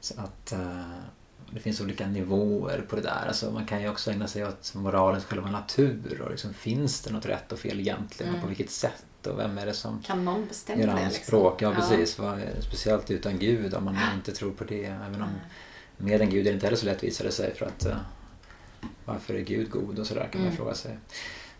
Så att eh, det finns olika nivåer på det där. Alltså man kan ju också ägna sig åt moralens själva natur och liksom, finns det något rätt och fel egentligen? Och Mm. på vilket sätt? Och vem är det som Kan någon bestämma det? anspråk. Liksom? Ja, precis. Vad- Speciellt utan Gud om man inte tror på det. Även om Mm. med en Gud är det inte heller så lätt visar det sig för att eh, varför är Gud god och sådär kan man Mm. fråga sig.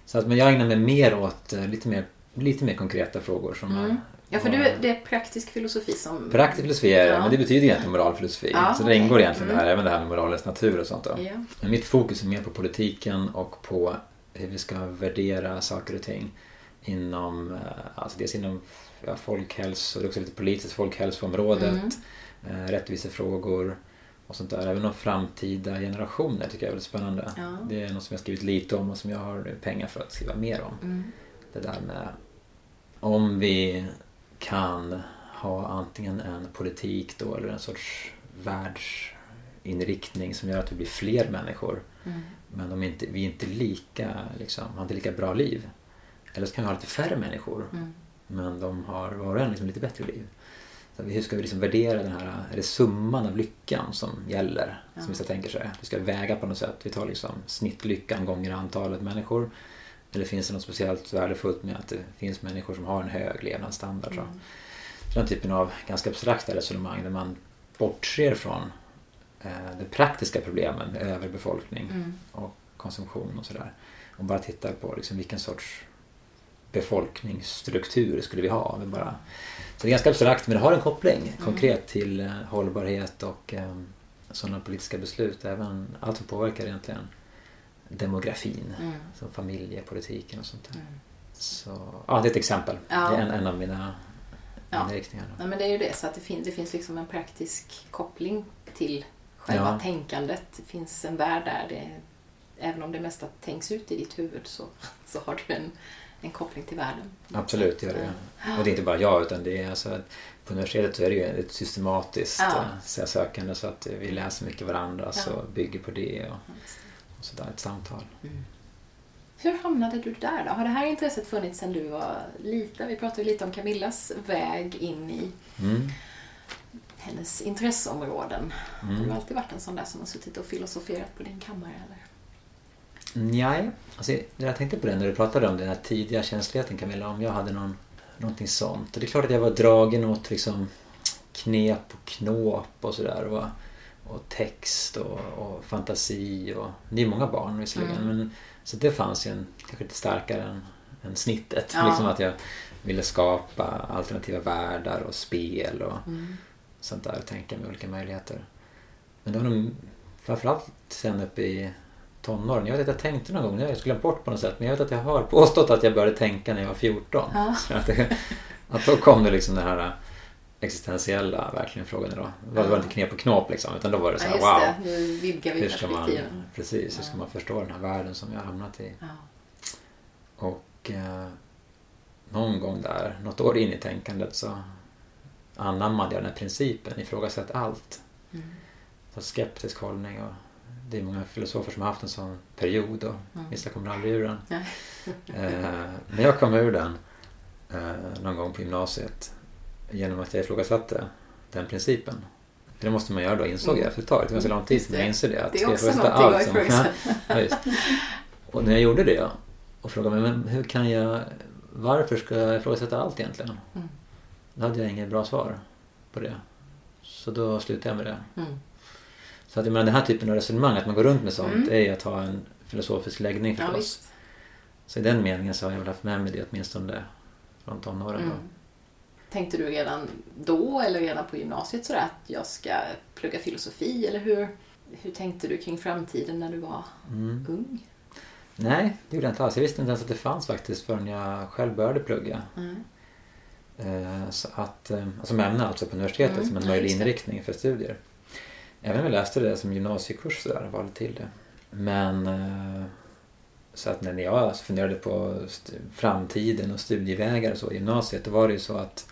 Så att, men jag ägnar mig mer åt eh, lite mer, lite mer konkreta frågor som Mm. Ja, för du, det är praktisk filosofi som... Praktisk filosofi är Ja. men det betyder egentligen moralfilosofi. Ja, så det ingår egentligen Mm. där, även det här med moralens natur och sånt. Då. Ja. Men mitt fokus är mer på politiken och på hur vi ska värdera saker och ting inom, eh, alltså dels inom ja, folkhälso, det är också lite politiskt folkhälsoområdet, Mm. eh, rättvisefrågor och sånt där. Även om framtida generationer tycker jag är väldigt spännande. Ja. Det är något som jag skrivit lite om och som jag har pengar för att skriva mer om. Mm. Det där med om vi kan ha antingen en politik då eller en sorts världsinriktning som gör att vi blir fler människor Mm. men de inte, vi är inte lika, liksom, har inte lika bra liv. Eller så kan vi ha lite färre människor Mm. men de har var och en liksom lite bättre liv. Så hur ska vi liksom värdera den här, är det summan av lyckan som gäller? Ja. Som vissa tänker sig. Vi ska väga på något sätt. Vi tar liksom snittlyckan gånger antalet människor. Eller finns det något speciellt värdefullt med att det finns människor som har en hög levnadsstandard? Så. Mm. Den typen av ganska abstrakta resonemang där man bortser från eh, de praktiska problemen med överbefolkning Mm. och konsumtion och sådär. Och bara tittar på liksom vilken sorts befolkningsstruktur skulle vi ha. Vi bara... Så det är ganska abstrakt men det har en koppling konkret till eh, hållbarhet och eh, sådana politiska beslut. Även allt som påverkar egentligen demografin. Mm. Som familjepolitiken och sånt där. Mm. Så, ja, det är ett exempel. Ja. Det är en, en av mina Ja. inriktningar. Nej, men det är ju det, så att det, fin- det finns liksom en praktisk koppling till själva Ja. tänkandet. Det finns en värld där det, även om det mesta tänks ut i ditt huvud så, så har du en, en koppling till världen. Absolut, det gör det. Och det är inte bara jag utan det är alltså, på universitetet så är det ju ett systematiskt Ja. ja. här, sökande så att vi läser mycket varandra Ja. så bygger på det och, och sådär, ett samtal. Hur hamnade du där då? Har det här intresset funnits sedan du var liten? Vi pratade lite om Camillas väg in i Mm. hennes intresseområden. Har du Mm. alltid varit en sån där som har suttit och filosoferat på din kammare? Eller? Nej, alltså, jag tänkte på det när du pratade om den här tidiga känsligheten Camilla, om jag hade någon, någonting sånt. Och det är klart att jag var dragen åt liksom knep och knåp och sådär. Och, och text och, och fantasi och... Det är många barn visserligen Mm. men så det fanns ju en, kanske lite starkare än, än snittet. Ja. Liksom att jag ville skapa alternativa världar och spel och Mm. sånt där. Tänka med olika möjligheter. Men det var nog framförallt sen uppe i tonåren. Jag vet att jag tänkte någon gång, jag skulle glömt bort på något sätt, men jag vet att jag har påstått att jag började tänka när jag var 14. Ja. Att, det, att då kom det liksom den här existentiella verkligen frågan då. Det var Ja. inte knep och knåp liksom, utan då var det så Ja, här, just wow. det. Nu vidgar vi Hur ska man, precis, hur Ja. ska man förstå den här världen som jag hamnat i? Ja. Och eh, någon gång där, något år in i tänkandet så anammade jag den här principen, ifrågasätt allt. Mm. Så skeptisk hållning och det är många filosofer som har haft en sån period och Mm. vissa kommer aldrig ur den. Eh, men jag kom ur den eh, någon gång på gymnasiet genom att jag ifrågasatte den principen. För det måste man göra då, insåg jag efter ett tag. Det var så lång tid sedan jag det. insåg det. Att Det är också någonting allt som-. Ja, just. Och när jag gjorde det och frågade mig, men hur kan jag, varför ska jag ifrågasätta allt egentligen? Mm. Då hade jag inget bra svar på det. Så då slutade jag med det. Mm. Så att jag menar, den här typen av resonemang, att man går runt med sånt, Mm. är ju att ha en filosofisk läggning Ja, förstås. visst. så i den meningen så har jag väl haft med mig det åtminstone från tonåren. Mm. Tänkte du redan då eller redan på gymnasiet sådär att jag ska plugga filosofi eller hur, hur tänkte du kring framtiden när du var Mm. ung? Nej, det gjorde jag inte alls. Jag visste inte ens att det fanns faktiskt förrän jag själv började plugga. Mm. Eh, Så att, eh, som ämne alltså på universitetet Mm, som en möjlig inriktning för studier. Även om jag läste det som gymnasiekurs så där, valde till det. Men eh, så att när jag funderade på framtiden och studievägar och så i gymnasiet då var det ju så att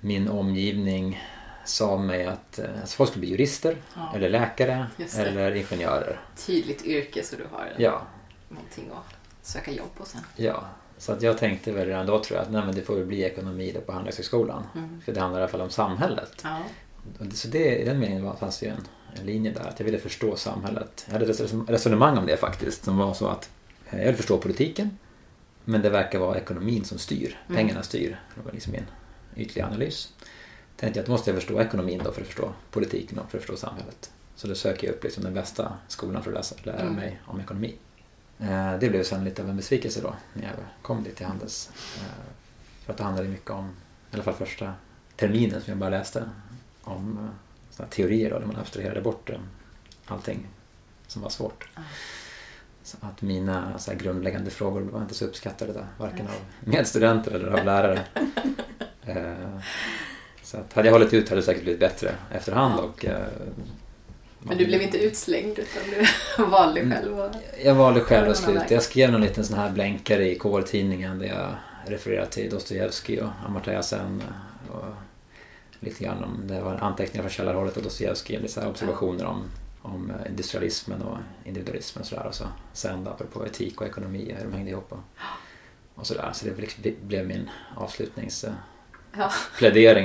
min omgivning sa mig att eh, alltså folk skulle bli jurister Ja. eller läkare eller ingenjörer. Tydligt yrke så du har Ja, någonting att söka jobb på sen. ja. Så att jag tänkte väl redan då tror jag att nej, men det får väl bli ekonomi då på Handelshögskolan. Mm. För det handlar i alla fall om samhället. Ja. Så det, i den meningen fanns det ju en, en linje där, att jag ville förstå samhället. Jag hade ett res- resonemang om det faktiskt, som var så att eh, jag vill förstå politiken, men det verkar vara ekonomin som styr, Mm. pengarna styr. Det var liksom min ytliga analys. Tänkte jag att då måste jag förstå ekonomin då för att förstå politiken och för att förstå samhället. Så då söker jag upp liksom den bästa skolan för att läsa, lära Mm. mig om ekonomi. Eh, Det blev sen lite av en besvikelse då, när jag kom dit till Handels. Eh, För att det handlade mycket om, i alla fall första terminen som jag bara läste, om eh, såna teorier då, där man abstraherade bort allting som var svårt. Så att mina så grundläggande frågor var inte så uppskattade där, varken av medstudenter eller av lärare. <laughs> Eh, Så att hade jag hållit ut hade det säkert blivit bättre efterhand och eh, Men du blev inte utslängd utan du <laughs> valde själv att... Jag valde själv att sluta. Jag skrev någon liten sån här blänkare i KR-tidningen där jag refererade till Dostojevskij och Amartya Sen. Och lite grann om, det var anteckningar från källarhållet av Dostojevskij. Lite så observationer om, om industrialismen och individualismen och sådär. Och så sen då, apropå etik och ekonomi, hur de hängde ihop och, och sådär. Så det blev min avslutningsplädering Ja,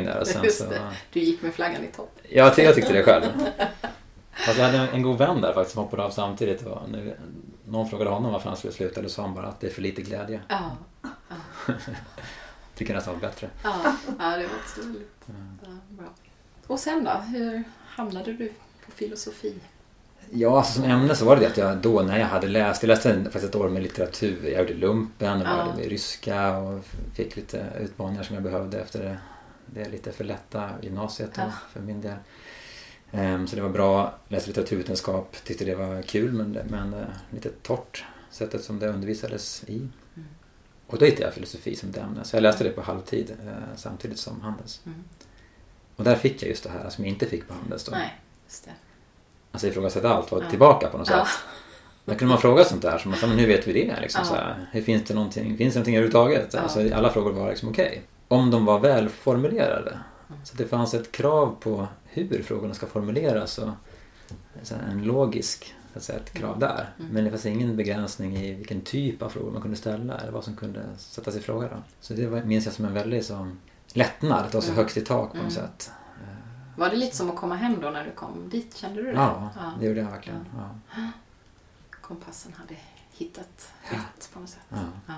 där. Och sen just så, det. Du gick med flaggan i topp. ty- jag tyckte det själv. <laughs> Fast jag hade en, god vän där faktiskt som hoppade av samtidigt. Och nu, någon frågade honom varför han skulle sluta. Då sa han bara att det är för lite glädje. Ja, <laughs> Tycker nästan var bättre. ja, ja det var också roligt. Ja, bra. Och sen då? Hur hamnade du på filosofi? Ja, alltså som ämne så var det det att jag då när jag hade läst, jag läste faktiskt ett år med litteratur. Jag gjorde lumpen och Ja. med ryska och fick lite utmaningar som jag behövde efter det, det lite för lätta gymnasiet Ja. för min del. Ehm, Så det var bra, läste litteraturvetenskap, tyckte det var kul men, men eh, lite torrt sättet som det undervisades i. Mm. Och då hittade jag filosofi som ett ämne så jag läste det på halvtid eh, samtidigt som Handels. Mm. Och där fick jag just det här som jag inte fick på Handels då. Nej, just det. Alltså ifrågasätta allt och Ja. tillbaka på något sätt. Då kunde man fråga sånt där, som "Ja, men hur vet vi det? Liksom, så här, hur finns det någonting, finns det någonting överhuvudtaget? Alltså, alla frågor var liksom okej. Om de var välformulerade. Mm. Så det fanns ett krav på hur frågorna ska formuleras och så här, en logisk så att säga, ett krav där. Mm. Men det fanns ingen begränsning i vilken typ av frågor man kunde ställa eller vad som kunde sättas i fråga. Då. Så det var, minns jag som en väldig som, lättnad, att vara så Mm. högst i tak på något Mm. sätt. Var det lite som att komma hem då när du kom dit? Kände du det? Ja, det gjorde jag verkligen. Ja. Kompassen hade hittat Ja. rätt på något sätt. Ja. Ja.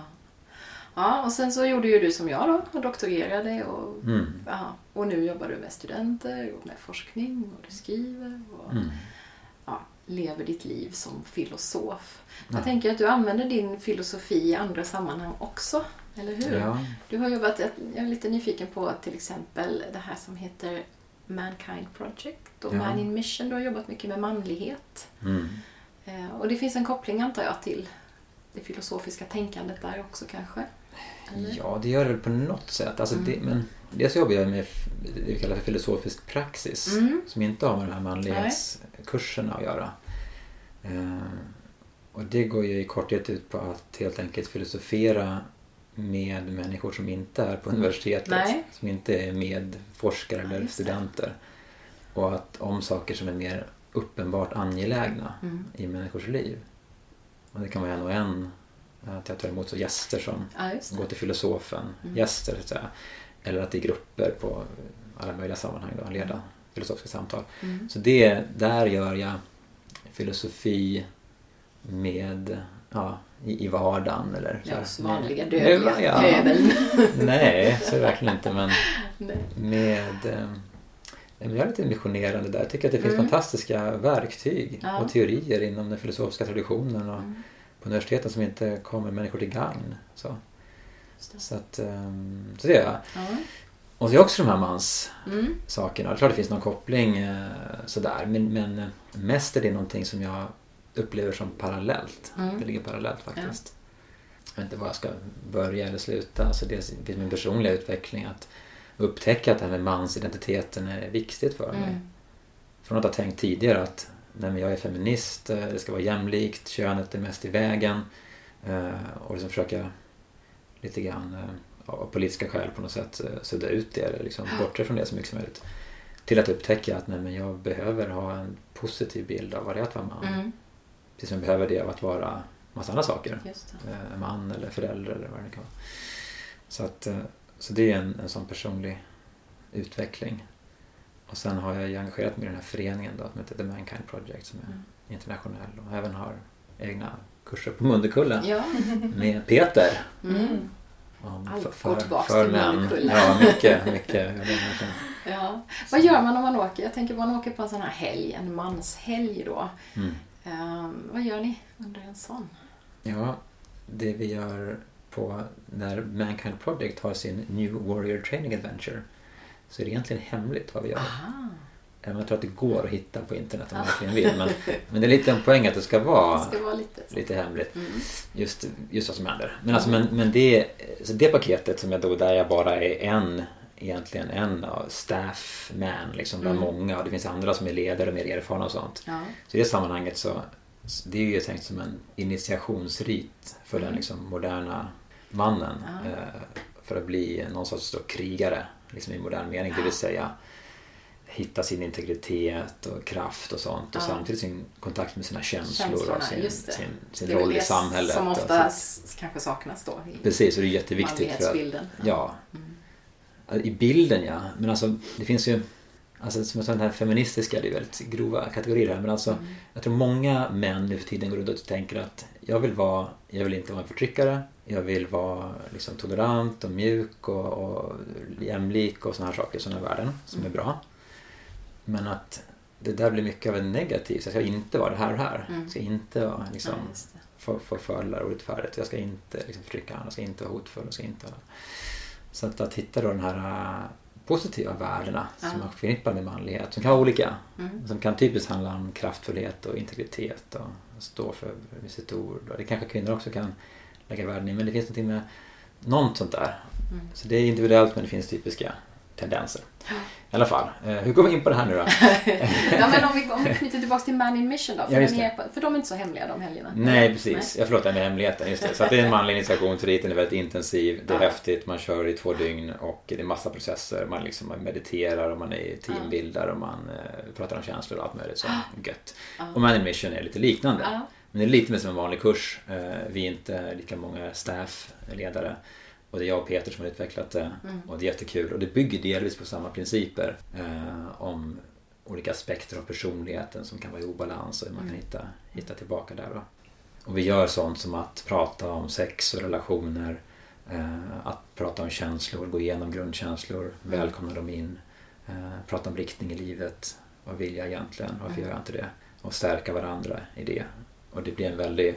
ja, och sen så gjorde ju du som jag då och doktorerade och, Mm. ja, och nu jobbar du med studenter och med forskning och du skriver och Mm. ja, lever ditt liv som filosof. Ja. Jag tänker att du använder din filosofi i andra sammanhang också, eller hur? Ja. Du har jobbat, jag är lite nyfiken på till exempel det här som heter Mankind Project och Ja. Man in Mission. Du har jobbat mycket med manlighet. Mm. Eh, Och det finns en koppling antar jag till det filosofiska tänkandet där också kanske? Eller? Ja, det gör det väl på något sätt. Alltså Mm. det, men dels jobbar jag med det vi kallar för filosofisk praxis Mm. som inte har med de här manlighetskurserna att göra. Eh, och det går ju i korthet ut på att helt enkelt filosofera med människor som inte är på universitetet. Nej. Som inte är medforskare Ja, eller det. studenter. Och att om saker som är mer uppenbart angelägna Mm. i människors liv. Och det kan vara en och en. Att jag tar emot så gäster som Ja, just gå det. till filosofen, Mm. gäster så att säga. Eller att i grupper på alla möjliga sammanhang då, leda filosofiska samtal. Mm. Så det, där gör jag filosofi med, ja, i, i vardagen eller så oss vanliga dödliga ja. pöbeln. <laughs> Nej, så är det verkligen inte men <laughs> med eh, jag är lite missionerande där. Jag tycker att det finns Mm. fantastiska verktyg Ja. och teorier inom den filosofiska traditionen och Mm. på universiteten som inte kommer människor till gagn. Så, det. så, att, ehm, så det gör jag. Ja. Och så är också de här manssakerna. Mm. Det är klart det finns någon koppling eh, sådär. Men, men eh, mest är det någonting som jag upplever som parallellt. Mm. Det ligger parallellt faktiskt. Jag vet inte var jag ska börja eller sluta. Alltså det finns min personliga utveckling att upptäcka att det här med mansidentiteten är viktigt för mig. Mm. Från att ha tänkt tidigare att nej, jag är feminist, eh, det ska vara jämlikt, könet är mest i vägen. eh, Och liksom försöka lite grann eh, av politiska skäl på något sätt sudda ut det eller liksom bortse från det så mycket som möjligt. Till att upptäcka att nej, jag behöver ha en positiv bild av vad det är att vara man. Mm. Som jag behöver det av att vara massa andra saker. Eh, man eller förälder eller vad det kan vara. Så, att, eh, så det är en, en sån personlig utveckling. Och sen har jag ju engagerat mig i den här föreningen då, som heter The Mankind Project som är Mm. internationell och även har egna kurser på Mundekullen Ja. med Peter. Mm. Om Allt går tillbaks för till män. Mundekullen. Ja, mycket, mycket. Ja. Vad gör man om man åker? Jag tänker man åker på en sån här helg, en manshelg då. Mm. Ehm, vad gör ni under en sån? Ja, det vi gör på när Mankind Project har sin New Warrior Training Adventure så är det egentligen hemligt vad vi gör. Aha. Jag tror att det går att hitta på internet om man verkligen vill. Men, men det är lite en poäng att det ska Det vara ska vara lite lite hemligt. Mm. Just, just vad som händer. Men, alltså, men, men det, så det paketet som jag då, där jag bara är en egentligen en staff man liksom bland Mm. många och det finns andra som är ledare och mer erfarna och sånt. Ja. Så i det sammanhanget så det är ju tänkt som en initiationsrit för den Mm. liksom moderna mannen. Ja. Eh, för att bli någon sorts då krigare liksom i modern mening. Det vill säga hitta sin integritet och kraft och sånt. Och Ja. samtidigt sin kontakt med sina känslor Känslorna, och sin, sin, sin roll i samhället. Som ofta kanske saknas då i Precis, och det är jätteviktigt för att. Ja. Mm. I bilden ja, men alltså det finns ju Alltså som jag sa, den här feministiska, det är väldigt grova kategorier här men alltså Mm. jag tror många män nu för tiden går runt och tänker att jag vill vara, jag vill inte vara en förtryckare, jag vill vara liksom tolerant och mjuk och, och jämlik och sådana här saker, sådana värden som är bra. Men att det där blir mycket av en negativ, så jag ska inte vara det här och det här. Mm. Jag ska inte vara liksom, Ja, just det. för, förfölja orättfärdigt. Jag ska inte liksom, förtrycka andra, jag ska inte vara hotfull. Jag ska inte vara... Så att, att hitta då den här äh, positiva värdena som Ja. man förknippar med manlighet, som kan vara olika. Mm. Som kan typiskt handla om kraftfullhet och integritet och stå för sitt ord. Och det kanske kvinnor också kan lägga värden i, men det finns någonting med något sånt där. Mm. Så det är individuellt men det finns typiska tendenser. I alla fall, eh, hur går vi in på det här nu då? <laughs> ja, men om vi, om vi knyter tillbaka till Man in Mission då. För, Ja, den på- för de är inte så hemliga de helgerna. Nej, precis. Jag förlåt, här med hemligheten. Just det. Så det är en manlig initiationsrit, den är väldigt intensiv, det är Ja. häftigt, man kör i två dygn och det är massa processer. Man liksom man mediterar och man är teambildar och man eh, pratar om känslor och allt möjligt så <gasps> gött. Ja. Och Man in Mission är lite liknande. Men det är lite mer som en vanlig kurs. Eh, Vi är inte lika många staffledare. Och det är jag och Peter som har utvecklat det. Mm. Och det är jättekul. Och det bygger delvis på samma principer. Eh, om olika aspekter av personligheten som kan vara i obalans och hur man kan hitta, hitta tillbaka där. Då. Och vi gör sånt som att prata om sex och relationer. Eh, att prata om känslor, gå igenom grundkänslor, välkomna dem in. Eh, prata om riktning i livet. Vad vill jag egentligen? Varför gör jag inte det? Och stärka varandra i det. Och det blir en väldigt...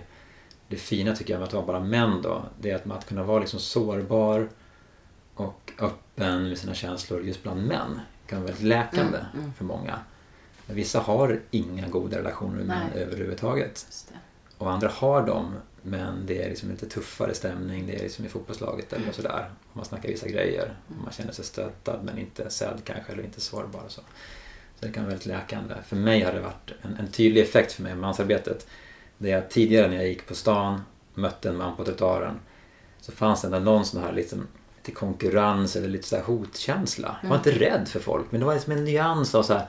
Det fina tycker jag med att vara bara män då, det är att man att kunna vara liksom sårbar och öppen med sina känslor just bland män kan vara väldigt läkande Mm, mm. för många. Men vissa har inga goda relationer med män överhuvudtaget. Det. Och andra har dem, men det är liksom lite tuffare stämning. Det är liksom i fotbollslaget eller sådär. Och man snackar vissa grejer. Och man känner sig stöttad men inte sedd kanske, eller inte sårbar och så. Så det kan vara väldigt läkande. För mig har det varit en, en tydlig effekt för mig med mansarbetet. Det är att tidigare när jag gick på stan, mötte en man på trottoaren. Så fanns det ändå någon sån här liksom, till konkurrens eller lite så här hotkänsla. Jag var inte rädd för folk, men det var liksom en nyans av så här,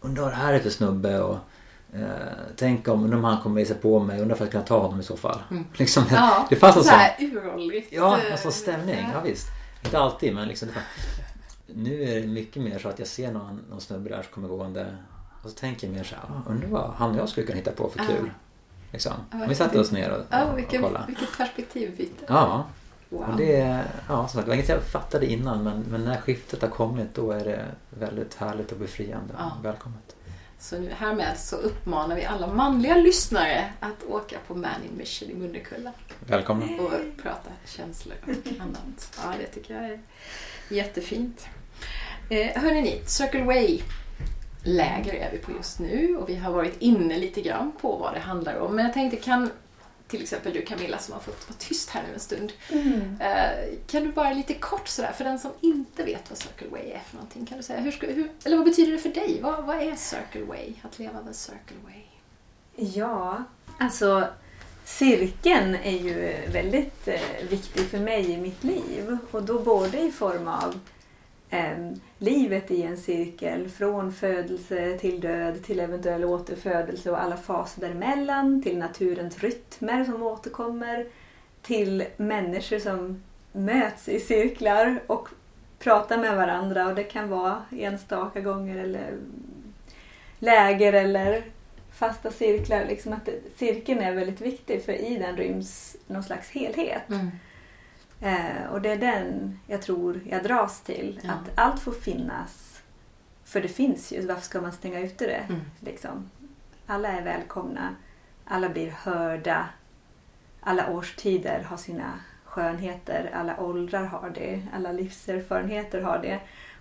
undrar vad det här är för snubbe och eh, tänk om, undrar om han kommer ge sig på mig, undrar om jag kan ta honom i så fall. <laughs> Liksom, Ja, det fanns en så sån, uråldrigt. ja, en sån stämning, ja visst. Inte alltid, men liksom fann, Nu är det mycket mer så att jag ser någon, någon snubbe där som kommer gående och så tänker jag mer så här, ah, undrar vad han och jag skulle kunna hitta på för Ja. kul. Liksom. Ja, vi satte oss ner och, Ja, och, och vilken, kollade. vilket perspektivbyte. Ja, Wow. och det, ja, som sagt, det var inget jag fattade innan men, men när skiftet har kommit då är det väldigt härligt och befriande. Ja. Välkommet. Så nu härmed så uppmanar vi alla manliga lyssnare att åka på Man in Mission i Munnekulla Välkomna. och prata känslor och <laughs> annat. Ja, det tycker jag är jättefint. Eh, hörni ni, Circle Way läger är vi på just nu och vi har varit inne lite grann på vad det handlar om. Men jag tänkte, kan till exempel du Camilla som har fått vara tyst här nu en stund. Eh, kan du bara lite kort sådär, för den som inte vet vad Circle Way är för någonting, kan du säga, hur hur, eller vad betyder det för dig? Vad, vad är Circle Way? Att leva the Circle Way? Ja, alltså cirkeln är ju väldigt eh, viktig för mig i mitt liv. Och då både i form av Ehm, livet i en cirkel, från födelse till död, till eventuell återfödelse och alla faser däremellan, till naturens rytmer som återkommer, till människor som möts i cirklar och pratar med varandra och det kan vara enstaka gånger eller läger eller fasta cirklar. Liksom att cirkeln är väldigt viktig för i den ryms någon slags helhet. Mm. Eh, och det är den jag tror jag dras till. Ja. Att allt får finnas. För det finns ju, varför ska man stänga ute det? Mm. Liksom. Alla är välkomna. Alla blir hörda. Alla årstider har sina skönheter. Alla åldrar har det. Alla livserfarenheter har det.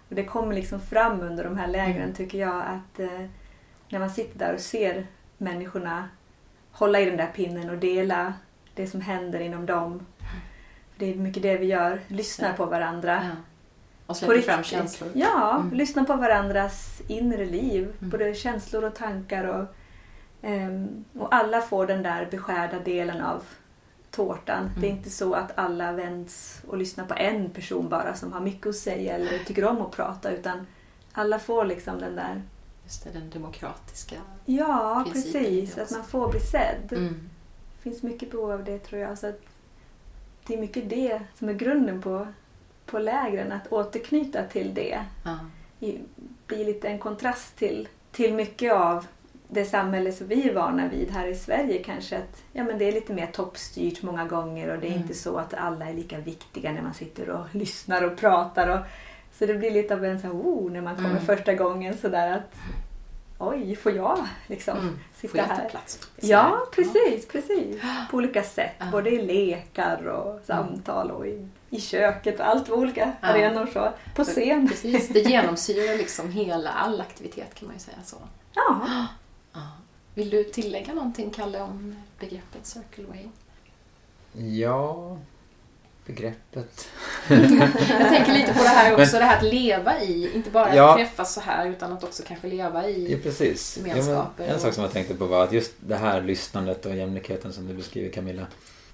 Och det kommer liksom fram under de här lägren Mm. tycker jag att eh, när man sitter där och ser människorna hålla i den där pinnen och dela det som händer inom dem. Det är mycket det vi gör. Lyssnar på varandra. Ja. Och På släpper fram känslor. Ja, Mm. lyssna på varandras inre liv. Mm. Både känslor och tankar. Och, ehm, och alla får den där beskärda delen av tårtan. Det är Mm. inte så att alla vänds och lyssnar på en person bara som har mycket att säga eller tycker om att prata. Utan alla får liksom den där... Just det, den demokratiska. Ja, precis. Att man får bli sedd. Mm. Det finns mycket behov av det tror jag. Så att det är mycket det som är grunden på, på lägren. Att återknyta till det. I- blir lite en kontrast till, till mycket av det samhälle som vi är vana vid här i Sverige kanske. Att, ja, men det är lite mer toppstyrt många gånger och det är Mm. inte så att alla är lika viktiga när man sitter och <laughs> lyssnar och pratar. Och, så det blir lite av en så här, oh, när man kommer Mm. första gången sådär att oj, får jag liksom Mm. Får sitta jag ta här? plats? Ja, precis, precis. På olika sätt. Ja. Både i lekar och samtal och i, i köket och allt på olika Ja. arenor. Så. På scen. Precis, det <laughs> genomsyrar liksom hela all aktivitet kan man ju säga så. Ja. Ja. Vill du tillägga någonting, Kalle, om begreppet Circle Way? Ja, begreppet. Jag tänker lite på det här också, det här att leva i, inte bara Ja. att träffas så här utan att också kanske leva Ja, i... precis. Ja, Gemenskaper men en och- sak som jag tänkte på var att just det här lyssnandet och jämlikheten som du beskriver Camilla.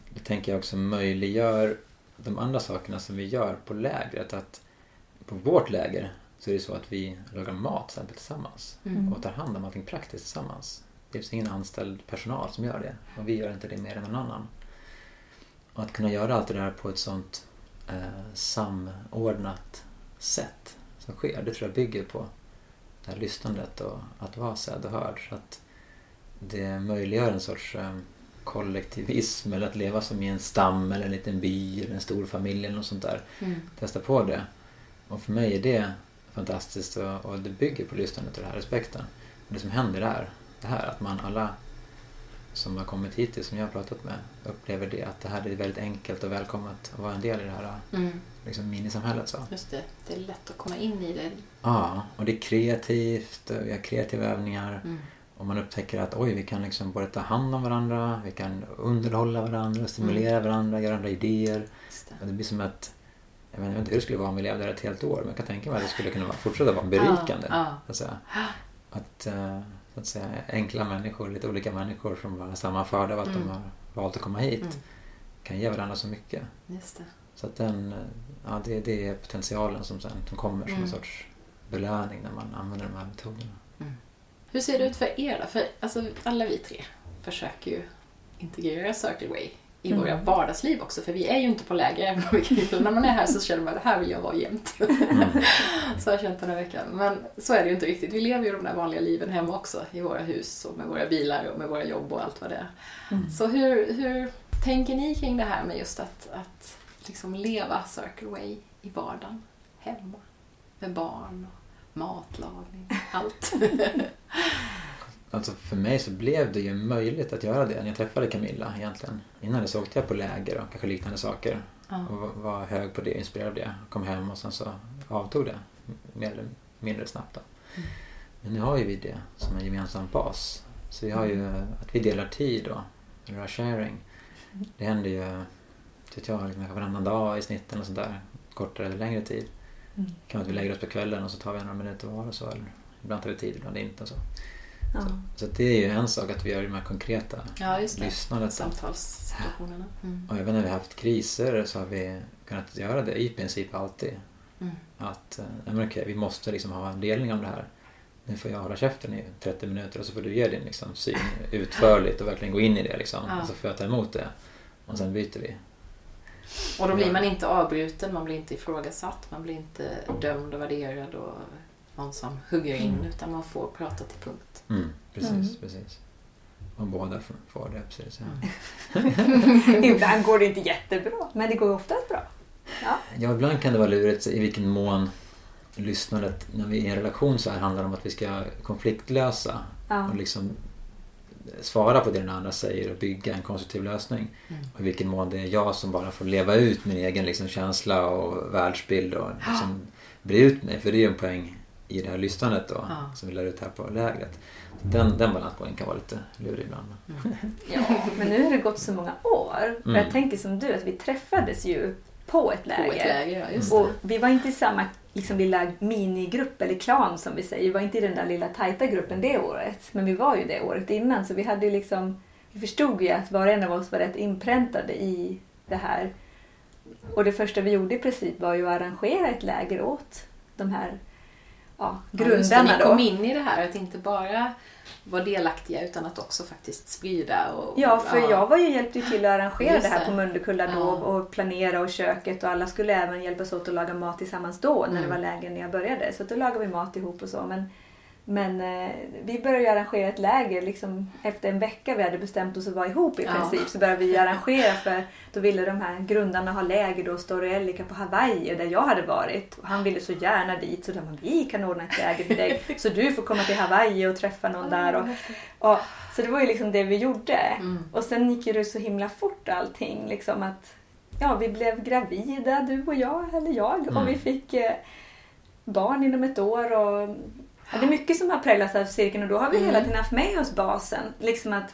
Det tänker jag också möjliggör de andra sakerna som vi gör på lägret. Att på vårt läger så är det så att vi lagar mat till exempel tillsammans. Mm. Och tar hand om allting praktiskt tillsammans. Det finns ingen anställd personal som gör det. Och vi gör inte det mer än någon annan. Att kunna göra allt det där på ett sånt eh, samordnat sätt som sker. Det tror jag bygger på det här lyssnandet och att vara sedd och hörd. Så att det möjliggör en sorts eh, kollektivism eller att leva som i en stam eller en liten by eller en stor familj eller något sånt där. Mm. Testa på det. Och för mig är det fantastiskt och, och det bygger på lyssnandet och den här respekten. Och det som händer är det här att man alla som har kommit hittills, som jag har pratat med, upplever det att det här är väldigt enkelt och välkommet att vara en del i det här Mm. liksom, minisamhället. Så. Just det, det är lätt att komma in i det. Ja, och det är kreativt, vi har kreativa övningar Mm. och man upptäcker att oj, vi kan liksom både ta hand om varandra, vi kan underhålla varandra, stimulera varandra, göra andra idéer. Det. Och det blir som ett, jag vet inte hur det skulle vara om vi levde här ett helt år, men jag kan tänka mig att det skulle kunna fortsätta vara berikande. Ja, Så att, säga. Att, eh, att säga, enkla människor, lite olika människor som har sammanförda av att Mm. de har valt att komma hit, Mm. kan ge varandra så mycket. Just det. Så att den, ja, det, det är potentialen som, sen, som kommer som Mm. en sorts belöning när man använder de här metoderna. Hur ser det ut för er då? För alltså, alla vi tre försöker ju integrera Circle Way i Mm. våra vardagsliv också. För vi är ju inte på läger. <laughs> När man är här så känner man att det här vill jag vara jämt. Mm. <laughs> Så har jag känt den här veckan. Men så är det ju inte riktigt. Vi lever ju de där vanliga liven hemma också. I våra hus och med våra bilar och med våra jobb och allt vad det är. Mm. Så hur, hur tänker ni kring det här med just att, att liksom leva Circle Way i vardagen? Hemma. Med barn och matlagning. Allt. <laughs> Alltså för mig så blev det ju möjligt att göra det när jag träffade Camilla egentligen. Innan det så åkte jag på läger och kanske liknande saker. Ja. Och var- hög på det, inspirerad av det. Kom hem och sen så avtog det mer eller mindre snabbt. Då. Mm. Men nu har ju vi det som en gemensam bas. Så vi har ju att vi delar tid då. Eller har sharing. Det händer ju, tycker jag, liksom varannan dag i snitt eller sånt där. Kortare eller längre tid. Mm. Det kan vara att vi lägger oss på kvällen och så tar vi några minuter var och så. Eller ibland tar vi tid, ibland inte. Så, Ja. så att det är ju en sak att vi gör de här konkreta Ja, just det. lyssnandet. Samtalssituationerna. Mm. Och även när vi har haft kriser så har vi kunnat göra det i princip alltid. Mm. Att eh, men okej, vi måste liksom ha en delning om det här. Nu får jag hålla käften i 30 minuter och så får du ge din liksom, syn utförligt och verkligen gå in i det. Liksom. Ja. Och så får jag ta emot det. Och sen byter vi. Och då blir man inte avbruten, man blir inte ifrågasatt, man blir inte dömd och värderad och någon som hugger in, Mm. utan man får prata till punkt. Mm, precis, Mm. precis. Och båda får- det, precis. Ja. <laughs> Ibland går det inte jättebra, men det går oftast bra. Ja. Ja, ibland kan det vara lurigt i vilken mån lyssnandet när vi är i en relation så här handlar om att vi ska konfliktlösa Ja. och liksom svara på det den andra säger och bygga en konstruktiv lösning. Mm. Och i vilken mån det är jag som bara får leva ut min egen liksom känsla och världsbild och liksom bre ut mig. För det är ju en poäng i det här lyssnandet då, Ja. som vi lär ut här på lägret. Den, den balansgången kan vara lite lurig ibland. Ja, men nu har det gått så många år. Mm. jag tänker som du, att vi träffades ju på ett På läger. ett läger, ja. Just Och det. vi var inte i samma liksom, lilla minigrupp eller klan som vi säger. Vi var inte i den där lilla tajta gruppen det året. Men vi var ju det året innan så vi hade liksom vi förstod ju att var och en av oss var rätt inpräntade i det här. Och det första vi gjorde i princip var ju att arrangera ett läger åt de här ja, Ja, det. grundarna Ni kom in i det här att inte bara vara delaktiga utan att också faktiskt sprida. Och, Ja, för jag var ju hjälpte ju till att arrangera Just det här det. på Mundekulla då Ja. och planera och köket och alla skulle även hjälpas åt att laga mat tillsammans då när det Mm. var läger när jag började. Så då lagade vi mat ihop och så. Men, men eh, vi började arrangera ett läger liksom efter en vecka vi hade bestämt oss att vara ihop i Ja. princip så började vi arrangera för då ville de här grundarna ha läger då, Story Ellica på Hawaii där jag hade varit. Och han ville så gärna dit så då, men vi kan ordna ett läger för dig <laughs> så du får komma till Hawaii och träffa någon där. Och, och, så det var ju liksom det vi gjorde. Mm. Och sen gick ju det så himla fort allting. Liksom att, ja, vi blev gravida, du och jag, eller jag. Mm. Och vi fick eh, barn inom ett år. Och, ja, det är mycket som har präglats av cirkeln och då har vi Mm. hela tiden haft med oss basen. Liksom att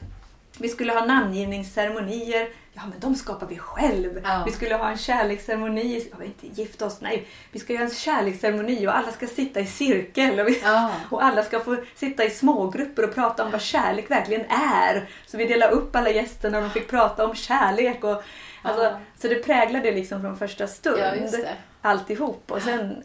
vi skulle ha namngivningsceremonier. Ja, men de skapar vi själv. Ja. Vi skulle ha en kärleksceremoni. Ja, vi inte gifta oss, nej. Vi ska göra en kärleksceremoni och alla ska sitta i cirkel. Och vi, Ja. <laughs> och alla ska få sitta i smågrupper och prata om vad kärlek verkligen är. Så vi delade upp alla gästerna och de fick prata om kärlek. Och, alltså. Så det präglade liksom från första stund ja, alltihop. Och sen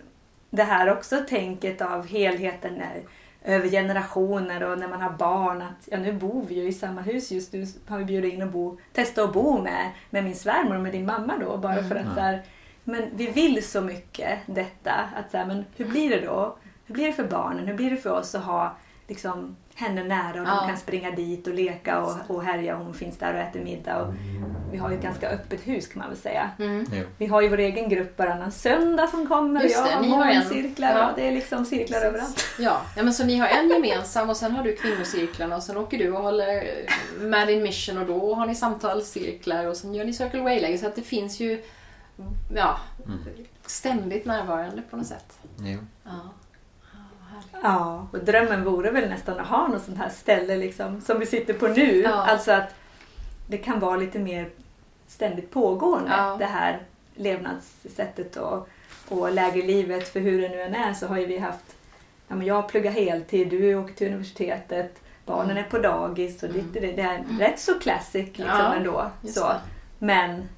det här också tänket av helheten när, över generationer och när man har barn. Att, ja, nu bor vi ju i samma hus just nu. Har vi bjudit in och bo, testa att bo med, med min svärmor och med din mamma då. Bara för att Mm. så här, men vi vill så mycket detta. Att så här, men hur blir det då? Hur blir det för barnen? Hur blir det för oss att ha liksom, henne nära och Ja. de kan springa dit och leka och, och härja och hon finns där och äter middag. Och vi har ju ett ganska öppet hus kan man väl säga. Mm. Vi har ju vår egen grupp varannan söndag som kommer Just och det, jag har ni har en. morgoncirklar Ja. och det är liksom cirklar överallt. Ja. ja, men så ni har en gemensam och sen har du kvinnocirklarna och sen åker du och håller med din mission och då har ni samtalscirklar och sen gör ni Circle Way-läger så att det finns ju ja, Mm. ständigt närvarande på något sätt. Ja. Ja, och drömmen vore väl nästan att ha något sånt här ställe liksom, som vi sitter på nu. Ja. Alltså att det kan vara lite mer ständigt pågående Ja. det här levnadssättet och, och lägerlivet. För hur det nu än är så har ju vi haft, ja men jag pluggar heltid, du åker till universitetet, barnen Mm. är på dagis och Mm. det, är rätt så classic liksom Ja, ändå. Så. det. Men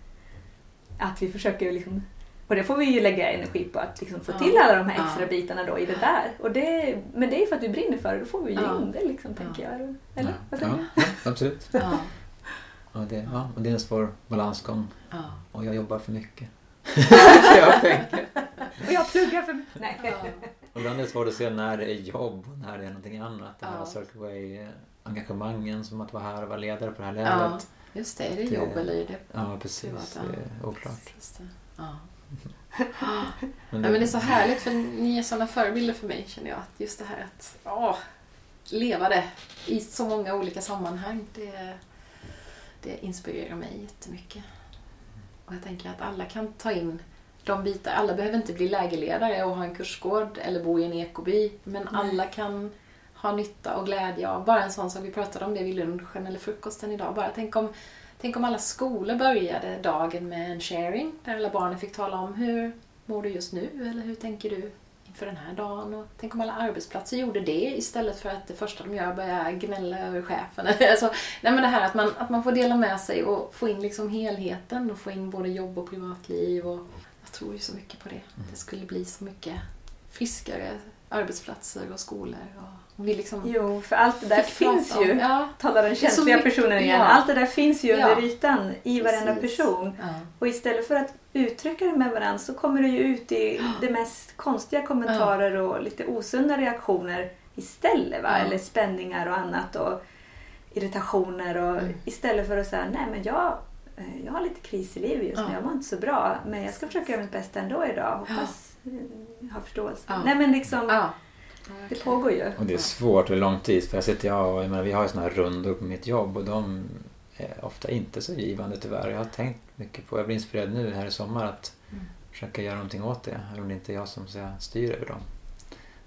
att vi försöker liksom och det får vi ju lägga energi på att liksom få Ja. till alla de här extra Ja. bitarna då i det där. Och det, men det är ju för att vi brinner för det, då får vi ju Ja. in det liksom, tänker jag. Eller? Ja. Vad säger ja, du? ja, absolut. Ja. Ja, det, ja, och det är en svår balansgång. Ja. Och jag jobbar för mycket. <laughs> jag tänker. Och jag pluggar för... Nej. Ja. Och ibland är det svårt att se när det är jobb och när det är någonting annat. Det här Ja. Circle Way-engagemangen som att vara här och vara ledare på det här ja, lägret. just det. Är det Det- jobb eller är det Ja, precis. privat? Det är oklart. Just det. Ja. <laughs> Men Ja, men det är så härligt för ni är sådana förebilder för mig känner jag. Att just det här att åh, leva det i så många olika sammanhang. Det, det inspirerar mig jättemycket. Och jag tänker att alla kan ta in de bitar. Alla behöver inte bli lägerledare och ha en kursgård eller bo i en ekoby. Men alla kan ha nytta och glädje av bara en sån som vi pratade om det vid lunchen eller frukosten idag. Bara tänk om, tänk om alla skolor började dagen med en sharing där alla barnen fick tala om hur mår du just nu eller hur tänker du inför den här dagen? Och tänk om alla arbetsplatser gjorde det istället för att det första de gör börjar gnälla över chefen. <laughs> alltså, nej men det här att man, att man får dela med sig och få in liksom helheten och få in både jobb och privatliv. Och jag tror ju så mycket på det. Att det skulle bli så mycket friskare arbetsplatser och skolor. Och vi liksom Jo, för allt det där finns om- ju. Ja, Talar den känsliga personen igen. ja. Allt det där finns ju Ja. under ytan i varenda Precis. person. ja. Och istället för att uttrycka det med varandra så kommer det ju ut i <gasps> det mest konstiga kommentarer och lite osunda reaktioner istället. Va? Ja. Eller spänningar och annat. Och irritationer. Och Mm. Istället för att säga nej men jag, eh, jag har lite kris i livet just nu. Ja. Jag mår inte så bra. Men jag ska försöka göra mitt bästa ändå idag. Hoppas eh, ha förståelse. Ja. Nej men liksom, ja. Det pågår ju. Och det är svårt över lång tid. För jag sitter, ja, och jag menar, vi har ju såna här rundor på mitt jobb och de är ofta inte så givande tyvärr. Jag har tänkt mycket på, jag blir inspirerad nu här i sommar att Mm. försöka göra någonting åt det. Även om det inte är jag som så jag, styr över dem.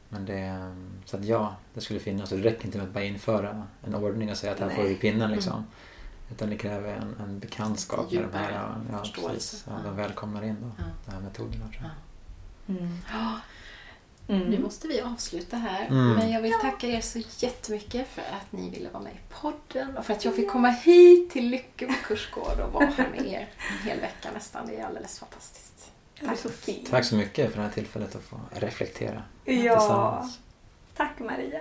Men det, så att ja, det skulle finnas. Och det räcker inte med att bara införa en ordning och säga att här får du pinnen liksom. Utan det kräver en, en bekantskap med de här. Ja, förståelse. precis. Ja, Ja. De välkomnar in då, Ja. de här metoderna tror jag. Mm. Nu Mm. måste vi avsluta här. Mm. Men jag vill tacka er så jättemycket för att ni ville vara med i podden och för att jag fick komma hit till Lyckebo kursgård och vara här med er en hel vecka nästan. Det är alldeles fantastiskt. Det är så fint. Tack så mycket för det här tillfället att få reflektera Ja, tillsammans. tack Maria.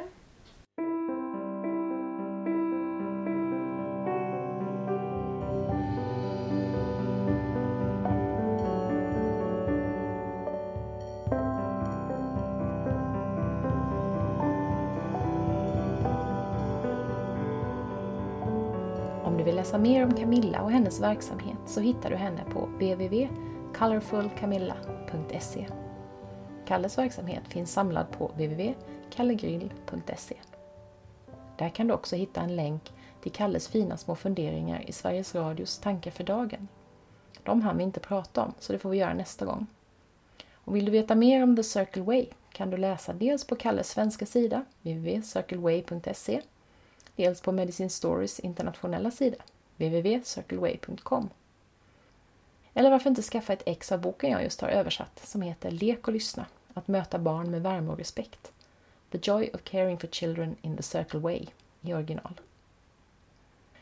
Läsa mer om Camilla och hennes verksamhet så hittar du henne på www.colorfulcamilla.se. Kalles verksamhet finns samlad på www.kallegrill.se. Där kan du också hitta en länk till Kalles fina små funderingar i Sveriges Radios Tankar för dagen. De hann vi inte prata om, så det får vi göra nästa gång. Och vill du veta mer om The Circle Way kan du läsa dels på Kalles svenska sida, www.circleway.se, dels på Medicine Stories internationella sida, www.circleway.com. Eller varför inte skaffa ett ex av boken jag just har översatt som heter Lek och lyssna, att möta barn med värme och respekt. The Joy of Caring for Children in the Circle Way i original.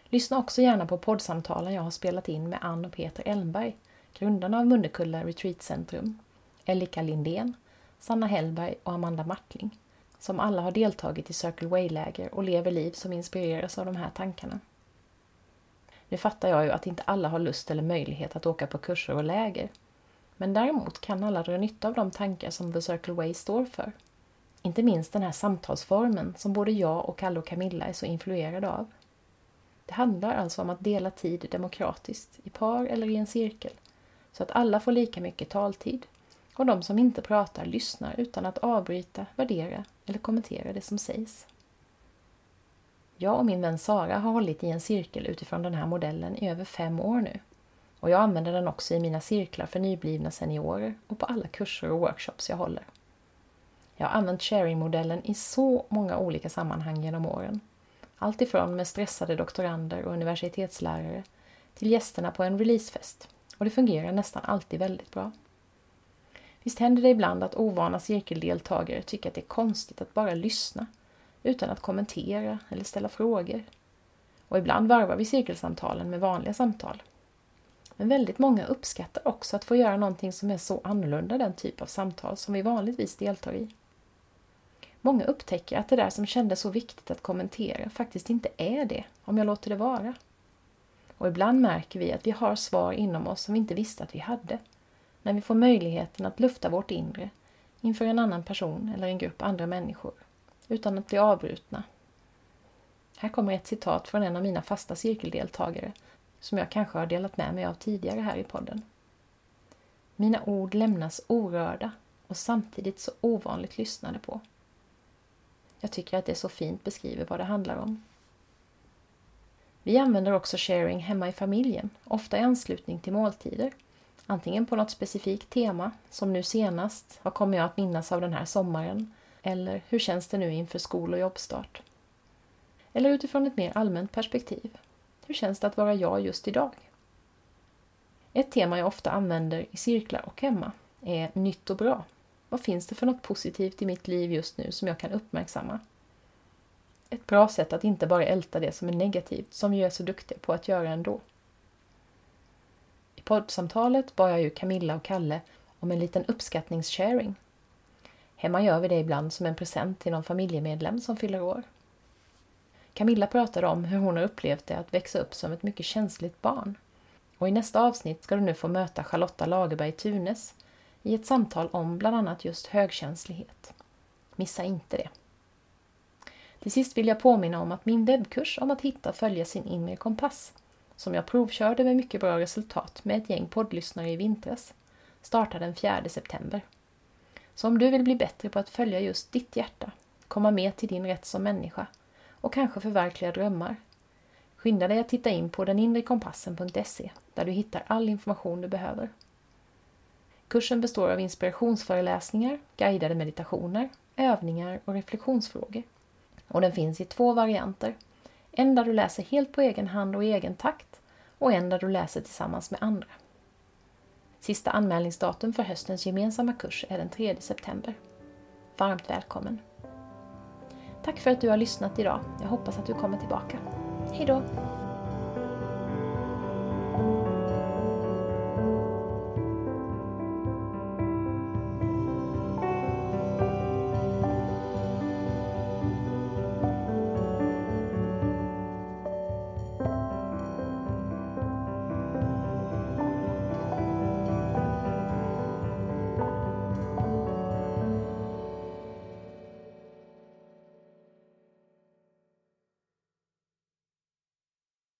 Lyssna också gärna på poddsamtalen jag har spelat in med Ann och Peter Elmberg, grundarna av Munnekulla Retreat Centrum, Elika Lindén, Sanna Hellberg och Amanda Martling, som alla har deltagit i Circle Way-läger och lever liv som inspireras av de här tankarna. Nu fattar jag ju att inte alla har lust eller möjlighet att åka på kurser och läger. Men däremot kan alla dra nytta av de tankar som The Circle Way står för. Inte minst den här samtalsformen som både jag och Kalle och Camilla är så influerade av. Det handlar alltså om att dela tid demokratiskt, i par eller i en cirkel, så att alla får lika mycket taltid och de som inte pratar lyssnar utan att avbryta, värdera eller kommentera det som sägs. Jag och min vän Sara har hållit i en cirkel utifrån den här modellen i över fem år nu. Och jag använder den också i mina cirklar för nyblivna seniorer och på alla kurser och workshops jag håller. Jag har använt sharing-modellen i så många olika sammanhang genom åren. Allt ifrån med stressade doktorander och universitetslärare till gästerna på en releasefest. Och det fungerar nästan alltid väldigt bra. Visst händer det ibland att ovana cirkeldeltagare tycker att det är konstigt att bara lyssna utan att kommentera eller ställa frågor. Och ibland varvar vi cirkelsamtalen med vanliga samtal. Men väldigt många uppskattar också att få göra någonting som är så annorlunda den typ av samtal som vi vanligtvis deltar i. Många upptäcker att det där som kändes så viktigt att kommentera faktiskt inte är det om jag låter det vara. Och ibland märker vi att vi har svar inom oss som vi inte visste att vi hade när vi får möjligheten att lufta vårt inre inför en annan person eller en grupp andra människor utan att bli avbrutna. Här kommer ett citat från en av mina fasta cirkeldeltagare som jag kanske har delat med mig av tidigare här i podden. Mina ord lämnas orörda och samtidigt så ovanligt lyssnade på. Jag tycker att det så fint beskriver vad det handlar om. Vi använder också sharing hemma i familjen, ofta i anslutning till måltider. Antingen på något specifikt tema, som nu senast, vad kommer jag att minnas av den här sommaren? Eller hur känns det nu inför skol och jobbstart? Eller utifrån ett mer allmänt perspektiv. Hur känns det att vara jag just idag? Ett tema jag ofta använder i cirklar och hemma är nytt och bra. Vad finns det för något positivt i mitt liv just nu som jag kan uppmärksamma? Ett bra sätt att inte bara älta det som är negativt, som vi är så duktiga på att göra ändå. I poddsamtalet bad jag ju Camilla och Kalle om en liten uppskattningssharing. Hemma gör vi det ibland som en present till någon familjemedlem som fyller år. Camilla pratade om hur hon har upplevt det att växa upp som ett mycket känsligt barn. Och i nästa avsnitt ska du nu få möta Charlotta Lagerberg Tunes i ett samtal om bland annat just högkänslighet. Missa inte det. Till sist vill jag påminna om att min webbkurs om att hitta och följa sin inre kompass, som jag provkörde med mycket bra resultat med ett gäng poddlyssnare i vintras, startar den 4 september. Så om du vill bli bättre på att följa just ditt hjärta, komma med till din rätt som människa och kanske förverkliga drömmar, skynda dig att titta in på deninrekompassen.se där du hittar all information du behöver. Kursen består av inspirationsföreläsningar, guidade meditationer, övningar och reflektionsfrågor. Och den finns i två varianter. En där du läser helt på egen hand och i egen takt och en där du läser tillsammans med andra. Sista anmälningsdatum för höstens gemensamma kurs är den 3 september. Varmt välkommen! Tack för att du har lyssnat idag. Jag hoppas att du kommer tillbaka. Hejdå!